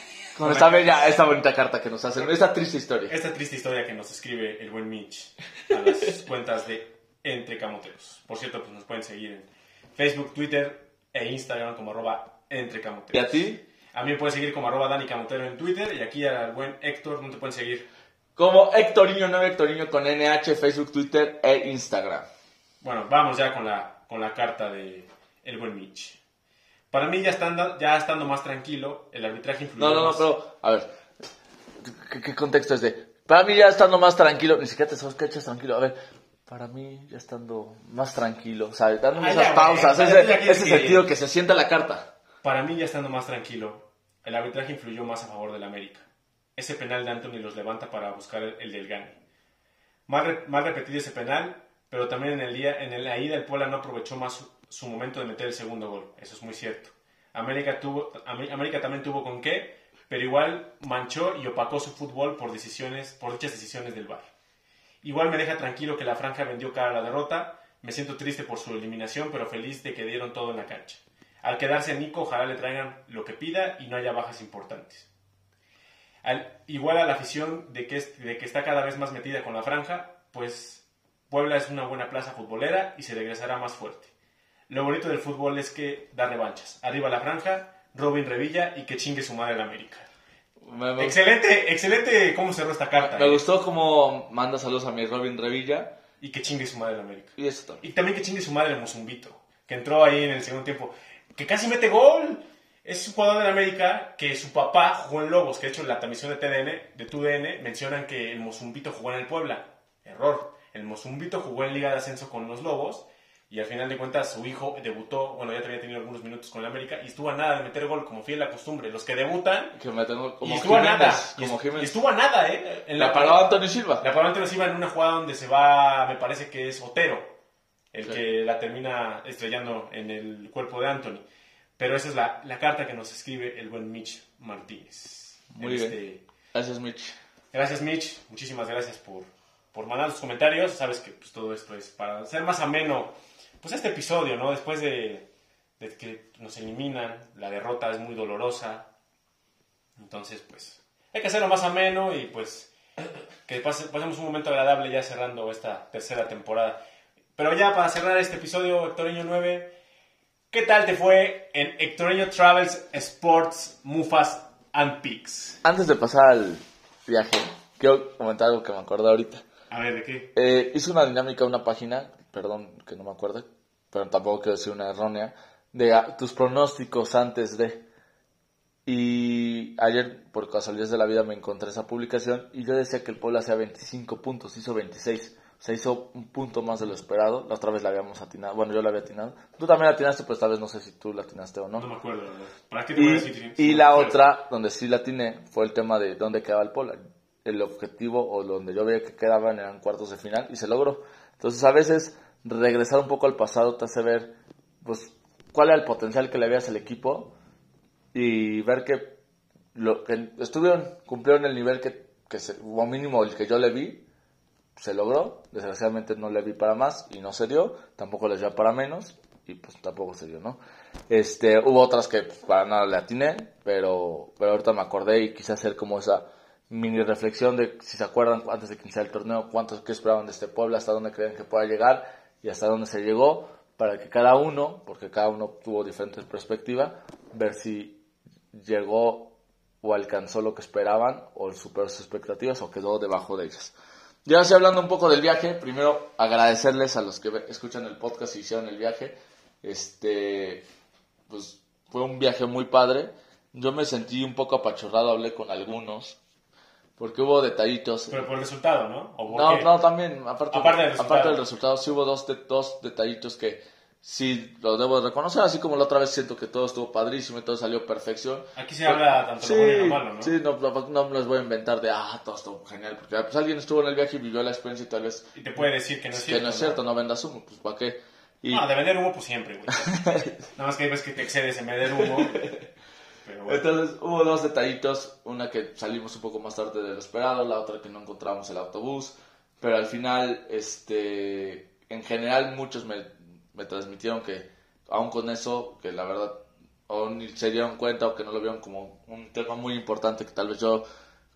[SPEAKER 2] Con esta bella, esta bonita carta que nos hacen, esta triste historia.
[SPEAKER 1] esta triste historia que nos escribe el buen Mitch a las cuentas de Entre Camoteros. Por cierto, pues nos pueden seguir en Facebook, Twitter e Instagram como arroba Entre
[SPEAKER 2] ¿Y
[SPEAKER 1] Camoteros.
[SPEAKER 2] a ti?
[SPEAKER 1] A mí me pueden seguir como arroba Dani Camotero en Twitter y aquí al buen Héctor no te pueden seguir.
[SPEAKER 2] Como Hectoriño, no Hectoriño con NH, Facebook, Twitter e Instagram.
[SPEAKER 1] Bueno, vamos ya con la, con la carta de el buen Mitch. Para mí ya estando, ya estando más tranquilo, el arbitraje influyó
[SPEAKER 2] No, no, no,
[SPEAKER 1] más.
[SPEAKER 2] pero, a ver, ¿qué, qué contexto es de? Para mí ya estando más tranquilo, ni siquiera te sabes que echas tranquilo, a ver, para mí ya estando más tranquilo, ¿sabes? Dándome
[SPEAKER 1] Ah,
[SPEAKER 2] esas
[SPEAKER 1] ya,
[SPEAKER 2] pausas, ese,
[SPEAKER 1] que-
[SPEAKER 2] sentido que se sienta la carta.
[SPEAKER 1] Para mí, ya estando más tranquilo, el arbitraje influyó más a favor del América. Ese penal de Anthony los levanta para buscar el, el del Gane. Mal, re- mal repetido ese penal, pero también en, el día, en la ida el Puebla no aprovechó más su, momento de meter el segundo gol. Eso es muy cierto. América, también tuvo con qué, pero igual manchó y opacó su fútbol por, decisiones, por dichas decisiones del VAR. Igual me deja tranquilo que la franja vendió cara a la derrota. Me siento triste por su eliminación, pero feliz de que dieron todo en la cancha. Al quedarse Nico, ojalá le traigan lo que pida y no haya bajas importantes. Al- igual a la afición de que está cada vez más metida con la franja, pues Puebla es una buena plaza futbolera y se regresará más fuerte. Lo bonito del fútbol es que da revanchas. Arriba la franja, Robin Revilla y que chingue su madre el América.
[SPEAKER 2] Me,
[SPEAKER 1] Excelente, excelente cómo cerró esta carta.
[SPEAKER 2] me
[SPEAKER 1] eh.
[SPEAKER 2] gustó como manda saludos a mi Robin Revilla,
[SPEAKER 1] Y que chingue su madre el América.
[SPEAKER 2] y eso también.
[SPEAKER 1] Y también que chingue su madre el Mozumbito, que entró ahí en el segundo tiempo, que casi mete gol. Es un jugador de América que su papá jugó en Lobos, que de hecho en la transmisión de TDN, de TUDN, mencionan que el Mozumbito jugó en el Puebla. Error. El Mozumbito jugó en Liga de Ascenso con los Lobos y al final de cuentas su hijo debutó, bueno, ya había tenido algunos minutos con el América y estuvo a nada de meter gol, como fiel a la costumbre. Los que debutan,
[SPEAKER 2] Que como
[SPEAKER 1] y estuvo a nada.
[SPEAKER 2] Como
[SPEAKER 1] y estuvo a nada, ¿eh? En
[SPEAKER 2] La paró Anthony Silva.
[SPEAKER 1] la probablemente nos iba en una jugada donde se va, me parece que es Otero, el
[SPEAKER 2] Sí.
[SPEAKER 1] que la termina estrellando en el cuerpo de Anthony. Pero esa es la, la carta que nos escribe el buen Mitch Martínez.
[SPEAKER 2] Muy
[SPEAKER 1] En
[SPEAKER 2] bien.
[SPEAKER 1] este-
[SPEAKER 2] Gracias, Mitch.
[SPEAKER 1] Gracias Mitch, muchísimas gracias por, por mandar tus comentarios. Sabes que pues, todo esto es para hacer más ameno pues este episodio, ¿no? Después de, de que nos eliminan, la derrota es muy dolorosa. Entonces, pues, hay que hacerlo más ameno y pues que pase- pasemos un momento agradable ya cerrando esta tercera temporada. Pero ya para cerrar este episodio, Hectoreño 9, ¿qué tal te fue en Hectoreño Travels Sports Mufas and Peaks?
[SPEAKER 2] Antes de pasar al viaje, quiero comentar algo que me acordé ahorita.
[SPEAKER 1] A ver, ¿de qué?
[SPEAKER 2] Eh, hice una dinámica, una página, perdón que no me acuerde, pero tampoco quiero decir una errónea, de ah, tus pronósticos antes de. Y ayer, por casualidad de la vida, me encontré esa publicación y yo decía que el Puebla hacía 25 puntos, hizo 26. O sea, hizo un punto más de lo esperado. La otra vez la habíamos atinado. Bueno, yo la había atinado. Tú también la atinaste, pues tal vez no sé si tú la atinaste o no.
[SPEAKER 1] No me acuerdo. ¿Para qué te voy a decir?
[SPEAKER 2] Y,
[SPEAKER 1] si
[SPEAKER 2] y
[SPEAKER 1] no
[SPEAKER 2] la
[SPEAKER 1] acuerdo?
[SPEAKER 2] otra, donde sí la atiné, fue el tema de dónde quedaba el Pola. El objetivo, o donde yo veía que quedaban, eran cuartos de final, y se logró. Entonces, a veces, regresar un poco al pasado te hace ver, pues, cuál era el potencial que le veías al equipo, y ver que, lo, que estuvieron, cumplieron el nivel que, que se, o mínimo el que yo le vi, se logró. Desgraciadamente no le vi para más y no se dio. Tampoco les dio para menos y pues tampoco se dio, ¿no? Este, hubo otras que pues, para nada le atiné, pero, pero ahorita me acordé y quise hacer como esa mini reflexión de si se acuerdan antes de que iniciara el torneo, cuántos que esperaban de este pueblo, hasta dónde creen que pueda llegar y hasta dónde se llegó, para que cada uno, porque cada uno tuvo diferente perspectiva, ver si llegó o alcanzó lo que esperaban o superó sus expectativas o quedó debajo de ellas. Ya así hablando un poco del viaje, primero agradecerles a los que escuchan el podcast y hicieron el viaje. Este, pues fue un viaje muy padre. Yo me sentí un poco apachurrado, hablé con algunos. Porque hubo detallitos.
[SPEAKER 1] Pero por el resultado, ¿no? ¿O por
[SPEAKER 2] No,
[SPEAKER 1] qué?
[SPEAKER 2] no, también, aparte,
[SPEAKER 1] Aparte del resultado.
[SPEAKER 2] aparte del resultado, sí hubo dos, de- dos detallitos que sí lo debo de reconocer, así como la otra vez siento que todo estuvo padrísimo y todo salió perfección.
[SPEAKER 1] Aquí se habla tanto
[SPEAKER 2] Sí,
[SPEAKER 1] lo bueno y lo malo, ¿no?
[SPEAKER 2] sí, no, no, no me les voy a inventar de, ah, todo estuvo genial, porque pues, alguien estuvo en el viaje y vivió la experiencia y tal vez
[SPEAKER 1] Y te puede decir que no es
[SPEAKER 2] que
[SPEAKER 1] cierto.
[SPEAKER 2] no es cierto, no vendas humo, pues ¿para qué? Y,
[SPEAKER 1] No, de vender humo, pues siempre, güey. Nada más que hay veces que te excedes en vender humo. Bueno.
[SPEAKER 2] Entonces hubo dos detallitos, una que salimos un poco más tarde de lo esperado, la otra que no encontramos el autobús, pero al final, este, en general muchos me, me transmitieron que aún con eso, que la verdad, o ni se dieron cuenta o que no lo vieron como un tema muy importante que tal vez yo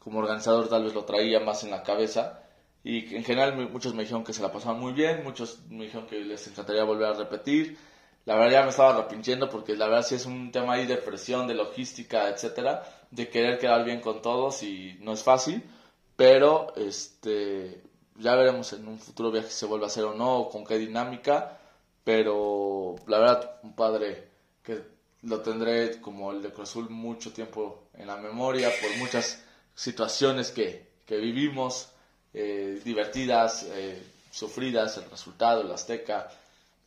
[SPEAKER 2] como organizador tal vez lo traía más en la cabeza. Y en general muchos me dijeron que se la pasaban muy bien, muchos me dijeron que les encantaría volver a repetir. La verdad ya me estaba arrepintiendo porque la verdad sí es un tema ahí de presión, de logística, etcétera, de querer quedar bien con todos y no es fácil, pero este ya veremos en un futuro viaje si se vuelve a hacer o no, o con qué dinámica, pero la verdad un padre que lo tendré como el de Cruz mucho tiempo en la memoria por muchas situaciones que, que vivimos, eh, divertidas, eh, sufridas, el resultado, el Azteca,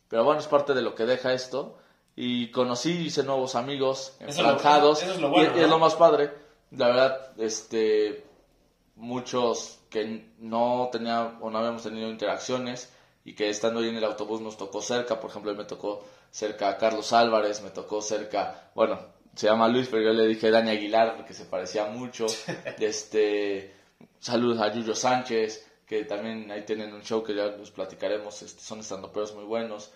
[SPEAKER 2] pero bueno, es parte de lo que deja esto. Y conocí, hice nuevos amigos, enfranjados.
[SPEAKER 1] eso es lo bueno,
[SPEAKER 2] y, y es
[SPEAKER 1] ¿no?
[SPEAKER 2] lo más padre. La verdad, este, muchos que no tenía o no habíamos tenido interacciones y que estando ahí en el autobús nos tocó cerca. Por ejemplo, me tocó cerca a Carlos Álvarez, me tocó cerca, bueno, se llama Luis, pero yo le dije Dani Aguilar porque se parecía mucho. este, saludos a Yuyo Sánchez, que también ahí tienen un show que ya los platicaremos. Este, son estandoperos muy buenos.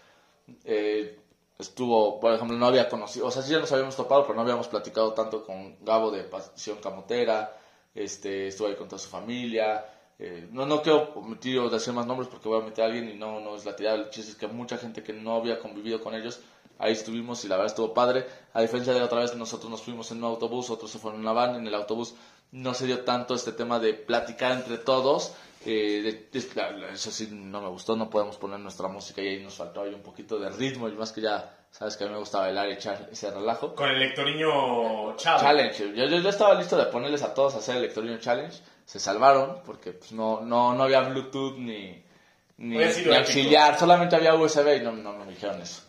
[SPEAKER 2] Eh, estuvo, por ejemplo, no había conocido, o sea, sí ya nos habíamos topado, pero no habíamos platicado tanto con Gabo de Pasión Camotera, este, estuvo ahí con toda su familia, eh, no, no quiero omitir o decir más nombres porque voy a meter a alguien y no, no es la tirada, el chiste es que mucha gente que no había convivido con ellos, ahí estuvimos y la verdad estuvo padre, a diferencia de otra vez nosotros nos fuimos en un autobús, otros se fueron en una van, en el autobús. No se dio tanto este tema de platicar entre todos, eh, de- de- la- la- eso sí no me gustó, no podemos poner nuestra música y ahí nos faltó ahí un poquito de ritmo y más que ya sabes que a mí me gusta bailar y echar ese relajo.
[SPEAKER 1] Con el lectoriño chavo.
[SPEAKER 2] Challenge, yo, yo, yo estaba listo de ponerles a todos a hacer el Electronic Challenge, se salvaron porque pues, no, no, no había Bluetooth ni, ni, auxiliar, solamente había USB y no, no me dijeron eso.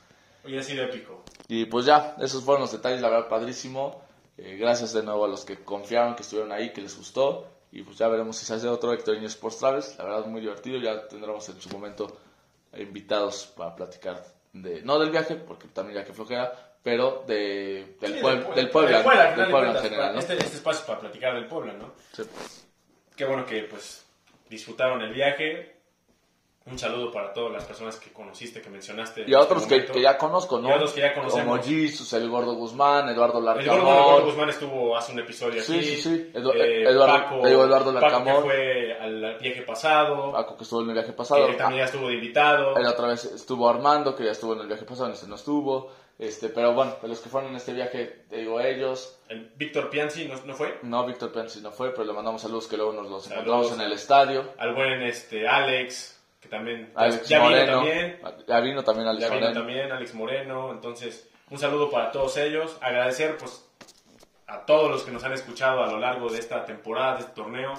[SPEAKER 1] Hubiera sido épico.
[SPEAKER 2] Y pues ya, esos fueron los detalles, la verdad, padrísimo. Eh, gracias de nuevo a los que confiaron, que estuvieron ahí, que les gustó. Y pues ya veremos si se hace otro Hectorinho Sports Travels. La verdad, muy divertido. Ya tendremos en su momento eh, invitados para platicar de, no del viaje, porque también ya que flojera, pero de, del,
[SPEAKER 1] Sí,
[SPEAKER 2] pueblo
[SPEAKER 1] Pue-
[SPEAKER 2] del Puebla,
[SPEAKER 1] del Puebla,
[SPEAKER 2] del Puebla en general, ¿no?
[SPEAKER 1] Este, este espacio es para platicar del Puebla, ¿no?
[SPEAKER 2] Sí.
[SPEAKER 1] Qué bueno que, pues, disfrutaron el viaje. Un saludo para todas las personas que conociste, que mencionaste. en
[SPEAKER 2] Y a otros
[SPEAKER 1] este
[SPEAKER 2] que,
[SPEAKER 1] momento.
[SPEAKER 2] que ya conozco, ¿no?
[SPEAKER 1] Y a otros que ya conocemos.
[SPEAKER 2] Como Jesus, el Gordo Guzmán, Eduardo
[SPEAKER 1] El gordo
[SPEAKER 2] Larcamón.
[SPEAKER 1] Eduardo Guzmán estuvo hace un episodio
[SPEAKER 2] Sí,
[SPEAKER 1] aquí.
[SPEAKER 2] sí, sí. Edu-
[SPEAKER 1] Eh,
[SPEAKER 2] Eduardo-
[SPEAKER 1] Paco,
[SPEAKER 2] Eduardo
[SPEAKER 1] Paco que
[SPEAKER 2] Larcamón.
[SPEAKER 1] fue al viaje pasado.
[SPEAKER 2] Paco, que estuvo en el viaje pasado.
[SPEAKER 1] que también ya estuvo de invitado.
[SPEAKER 2] Ah, la otra vez estuvo Armando, que ya estuvo en el viaje pasado, en este no estuvo. Este, pero bueno, los que fueron en este viaje, te digo ellos.
[SPEAKER 1] El Víctor Pianzi, ¿no, no fue?
[SPEAKER 2] No, Víctor Pensi no fue, pero le mandamos saludos que luego nos los
[SPEAKER 1] Saludos.
[SPEAKER 2] encontramos en el estadio.
[SPEAKER 1] Al buen este, Alex, que también
[SPEAKER 2] Alex
[SPEAKER 1] ya
[SPEAKER 2] Moreno.
[SPEAKER 1] vino también.
[SPEAKER 2] Ya vino también Alex
[SPEAKER 1] Ya vino
[SPEAKER 2] Moreno.
[SPEAKER 1] también Alex Moreno. Entonces, un saludo para todos ellos. Agradecer pues a todos los que nos han escuchado a lo largo de esta temporada, de este torneo.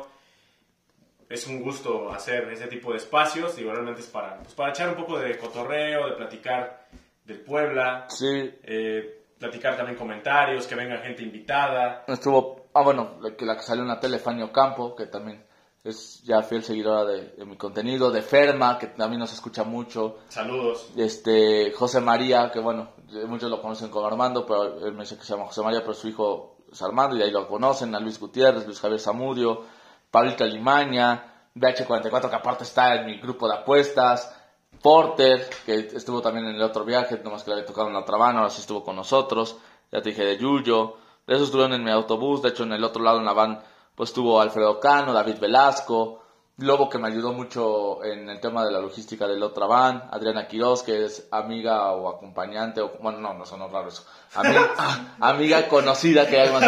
[SPEAKER 1] Es un gusto hacer ese tipo de espacios. Digo, realmente es para, pues, para echar un poco de cotorreo, de platicar del Puebla.
[SPEAKER 2] Sí,
[SPEAKER 1] eh, platicar también comentarios, que venga gente invitada.
[SPEAKER 2] estuvo. Ah, bueno, la que, la que salió en la tele, Fanio Campo, que también es ya fiel seguidora de, de mi contenido. De Ferma, que también nos escucha mucho.
[SPEAKER 1] Saludos.
[SPEAKER 2] este José María, que bueno, muchos lo conocen como Armando, pero él me dice que se llama José María, pero su hijo es Armando, y de ahí lo conocen, a Luis Gutiérrez, Luis Javier Zamudio, Pablito Limaña, BH44, que aparte está en mi grupo de apuestas, Porter, que estuvo también en el otro viaje, nomás que le había tocado en la otra van, ahora sí estuvo con nosotros, ya te dije de Yuyo, de esos estuvieron en mi autobús, de hecho en el otro lado en la van, pues estuvo Alfredo Cano, David Velasco, Lobo que me ayudó mucho en el tema de la logística del otra van, Adriana Quiroz que es amiga o acompañante, o bueno, no, no sonó raro eso, amiga, amiga conocida, que hay más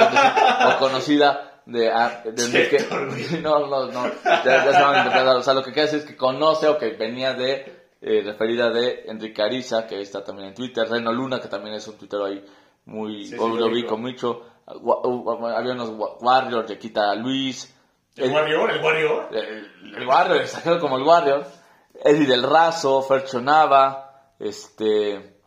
[SPEAKER 2] o conocida de, a- de Enrique, no, no, no, ya, ya se van a interpretar, o sea, lo que quiere decir es que conoce o que venía de, eh, referida de Enrique Ariza, que está también en Twitter, Reno Luna, que también es un tuitero ahí muy,
[SPEAKER 1] Sí, lo ubico.
[SPEAKER 2] ubico mucho, había unos Wa- Warriors, Yequita Luis,
[SPEAKER 1] El Warrior, el Warrior.
[SPEAKER 2] el, el Warrior, exagero como el Warrior, Eddie del Razo, Fercho Nava, este,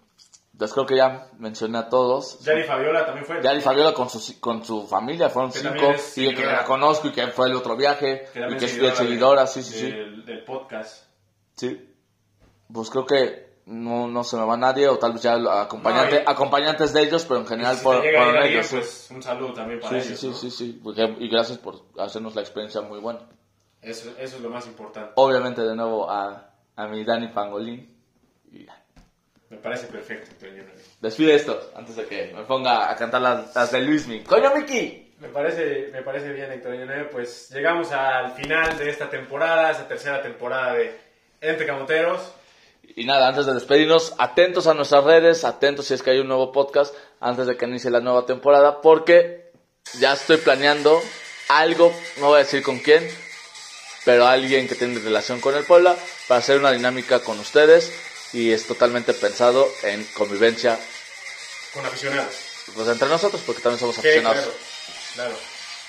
[SPEAKER 2] pues creo que ya mencioné a todos.
[SPEAKER 1] Yari Fabiola también fue.
[SPEAKER 2] Yari Fabiola con su, con su familia, fueron
[SPEAKER 1] Que
[SPEAKER 2] cinco, y que
[SPEAKER 1] seguidora.
[SPEAKER 2] la conozco y que fue el otro viaje,
[SPEAKER 1] que
[SPEAKER 2] y que es
[SPEAKER 1] seguidora
[SPEAKER 2] seguidora,
[SPEAKER 1] de-
[SPEAKER 2] sí, sí, sí.
[SPEAKER 1] Del, del podcast.
[SPEAKER 2] Sí. Pues creo que no, no se me va nadie, o tal vez ya acompañante,
[SPEAKER 1] No, y-
[SPEAKER 2] acompañantes de ellos, pero en general
[SPEAKER 1] si
[SPEAKER 2] por, por ellos.
[SPEAKER 1] pues un saludo también para
[SPEAKER 2] Sí,
[SPEAKER 1] ellos.
[SPEAKER 2] sí,
[SPEAKER 1] ¿no?
[SPEAKER 2] sí, sí, porque- y gracias por hacernos la experiencia muy buena.
[SPEAKER 1] Eso, eso es lo más importante.
[SPEAKER 2] Obviamente de nuevo a, a mi Dani Pangolín.
[SPEAKER 1] Me parece perfecto, Toño.
[SPEAKER 2] Despide esto antes de que me ponga a cantar las, las de Luismi. ¡Coño, Miki!
[SPEAKER 1] Me parece, me parece bien, Héctor Año Nueve. Pues llegamos al final de esta temporada, esta tercera temporada de Entre Camoteros.
[SPEAKER 2] Y nada, antes de despedirnos, atentos a nuestras redes, atentos si es que hay un nuevo podcast antes de que inicie la nueva temporada, porque ya estoy planeando algo, no voy a decir con quién, pero alguien que tiene relación con el Puebla, para hacer una dinámica con ustedes y es totalmente pensado en convivencia
[SPEAKER 1] con aficionados.
[SPEAKER 2] pues, entre nosotros, porque también somos
[SPEAKER 1] Sí,
[SPEAKER 2] aficionados.
[SPEAKER 1] claro, claro.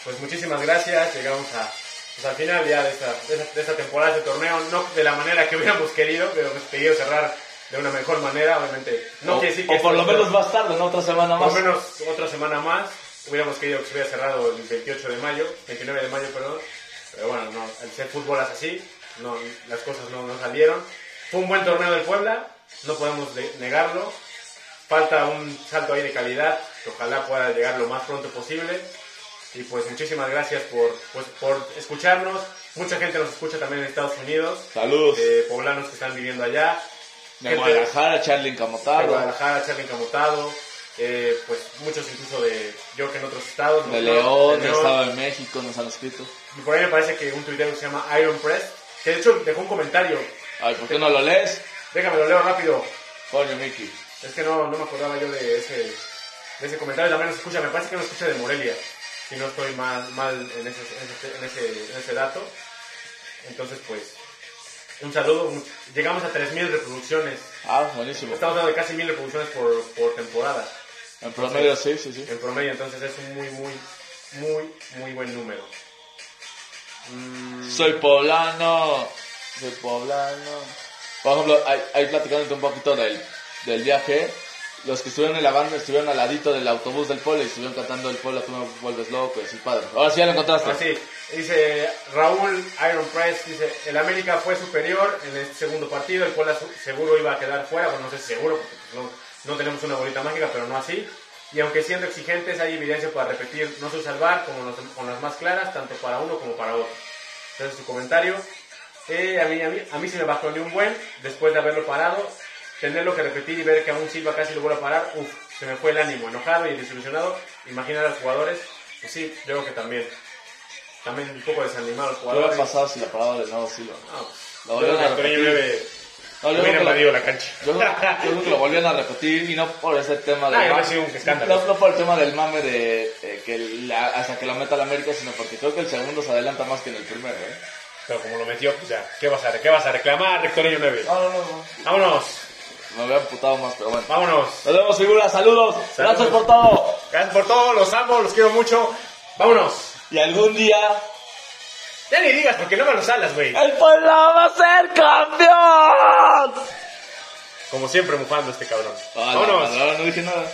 [SPEAKER 1] Pues muchísimas gracias. Llegamos a, pues, al final ya de esta, de, esta, de esta temporada, de este torneo. No de la manera que hubiéramos querido, pero hemos querido cerrar de una mejor manera. Obviamente, no
[SPEAKER 2] o,
[SPEAKER 1] quiere decir que
[SPEAKER 2] o por lo menos más tarde, ¿no? Otra semana
[SPEAKER 1] por
[SPEAKER 2] más.
[SPEAKER 1] lo menos otra semana más. Hubiéramos querido que se hubiera cerrado el 28 de mayo, 29 de mayo, perdón. Pero bueno, no, el ser fútbol es así. No, las cosas no, no salieron. Fue un buen torneo del Puebla, no podemos de- negarlo. Falta un salto ahí de calidad, que ojalá pueda llegar lo más pronto posible. Y pues muchísimas gracias por, pues, por escucharnos. Mucha gente nos escucha también en Estados Unidos,
[SPEAKER 2] Saludos.
[SPEAKER 1] eh, poblanos que están viviendo allá.
[SPEAKER 2] de
[SPEAKER 1] gente-
[SPEAKER 2] Guadalajara, Charlie
[SPEAKER 1] de
[SPEAKER 2] Camotado,
[SPEAKER 1] Guadalajara, Charlie Camotado, eh, pues muchos incluso de yo que en otros estados.
[SPEAKER 2] de
[SPEAKER 1] ¿no?
[SPEAKER 2] León,
[SPEAKER 1] De
[SPEAKER 2] del Estado de México, nos han escrito.
[SPEAKER 1] Y por ahí me parece que un tuitero se llama Iron Press, que de hecho dejó un comentario.
[SPEAKER 2] Ay, ¿por qué no lo lees?
[SPEAKER 1] Déjame lo leo rápido.
[SPEAKER 2] Coño, Miki.
[SPEAKER 1] Es que no, no me acordaba yo de ese, de ese comentario. También nos escucha, me parece que nos escucha de Morelia. Si no estoy mal, mal en, ese, en, ese, en, ese, dato. Entonces, pues, un saludo. Llegamos a 3.000 reproducciones.
[SPEAKER 2] Ah, buenísimo.
[SPEAKER 1] Estamos hablando de casi 1.000 reproducciones por, por temporada.
[SPEAKER 2] En promedio, sí, sí, sí.
[SPEAKER 1] en promedio, entonces es un muy, muy, muy, muy buen número. Mm,
[SPEAKER 2] Soy poblano, soy poblano. Por ejemplo, ahí, ahí platicándote un poquito del, del viaje, los que estuvieron en la banda estuvieron al ladito del autobús del pueblo y estuvieron cantando el pueblo, tú me vuelves loco, así padre. Ahora sí ya lo encontraste.
[SPEAKER 1] así, dice Raúl Iron Press, dice, el América fue superior en este segundo partido, el Puebla seguro iba a quedar fuera, bueno, no sé seguro, porque pues, no, no tenemos una bolita mágica, pero no así. Y aunque siendo exigentes, hay evidencia para repetir, no soy salvar, como con las más claras, tanto para uno como para otro. Entonces su comentario. Eh, a, mí, a, mí, a mí se me bajó ni un buen, después de haberlo parado, tenerlo que repetir y ver que aún Silva casi lo vuelve a parar, uff, se me fue el ánimo, enojado y desilusionado. Imaginar a los jugadores, pues sí, yo creo que también. También un poco desanimado a los
[SPEAKER 2] ¿Qué hubiera
[SPEAKER 1] jugadores.
[SPEAKER 2] pasado si la parada de nuevo Silva?
[SPEAKER 1] No, pues,
[SPEAKER 2] Lo
[SPEAKER 1] yo
[SPEAKER 2] volvieron
[SPEAKER 1] creo
[SPEAKER 2] a
[SPEAKER 1] que Antonio
[SPEAKER 2] repetir.
[SPEAKER 1] Nueve
[SPEAKER 2] No, yo
[SPEAKER 1] hubiera invadido la cancha.
[SPEAKER 2] Yo yo creo que lo volvieron a repetir y no por ese tema del
[SPEAKER 1] Ah,
[SPEAKER 2] mame.
[SPEAKER 1] un escándalo.
[SPEAKER 2] No, no por el tema del mame de eh, que la- hasta que lo meta la América, sino porque creo que el segundo se adelanta más que en el primero, ¿eh?
[SPEAKER 1] Pero como lo metió, pues ya, ¿qué vas a, qué vas a reclamar, Rectorillo 9?
[SPEAKER 2] No, no, no, no.
[SPEAKER 1] Vámonos,
[SPEAKER 2] Me había amputado más, pero bueno.
[SPEAKER 1] vámonos.
[SPEAKER 2] Nos vemos, figuras. Saludos. Gracias por todo.
[SPEAKER 1] Gracias por todo, los amo, los quiero mucho. Vámonos.
[SPEAKER 2] Y algún día
[SPEAKER 1] Ya ni digas porque no me los alas, güey.
[SPEAKER 2] el Puebla va a ser campeón.
[SPEAKER 1] Como siempre, mufando este cabrón. Vámonos.
[SPEAKER 2] no, no, no dije nada.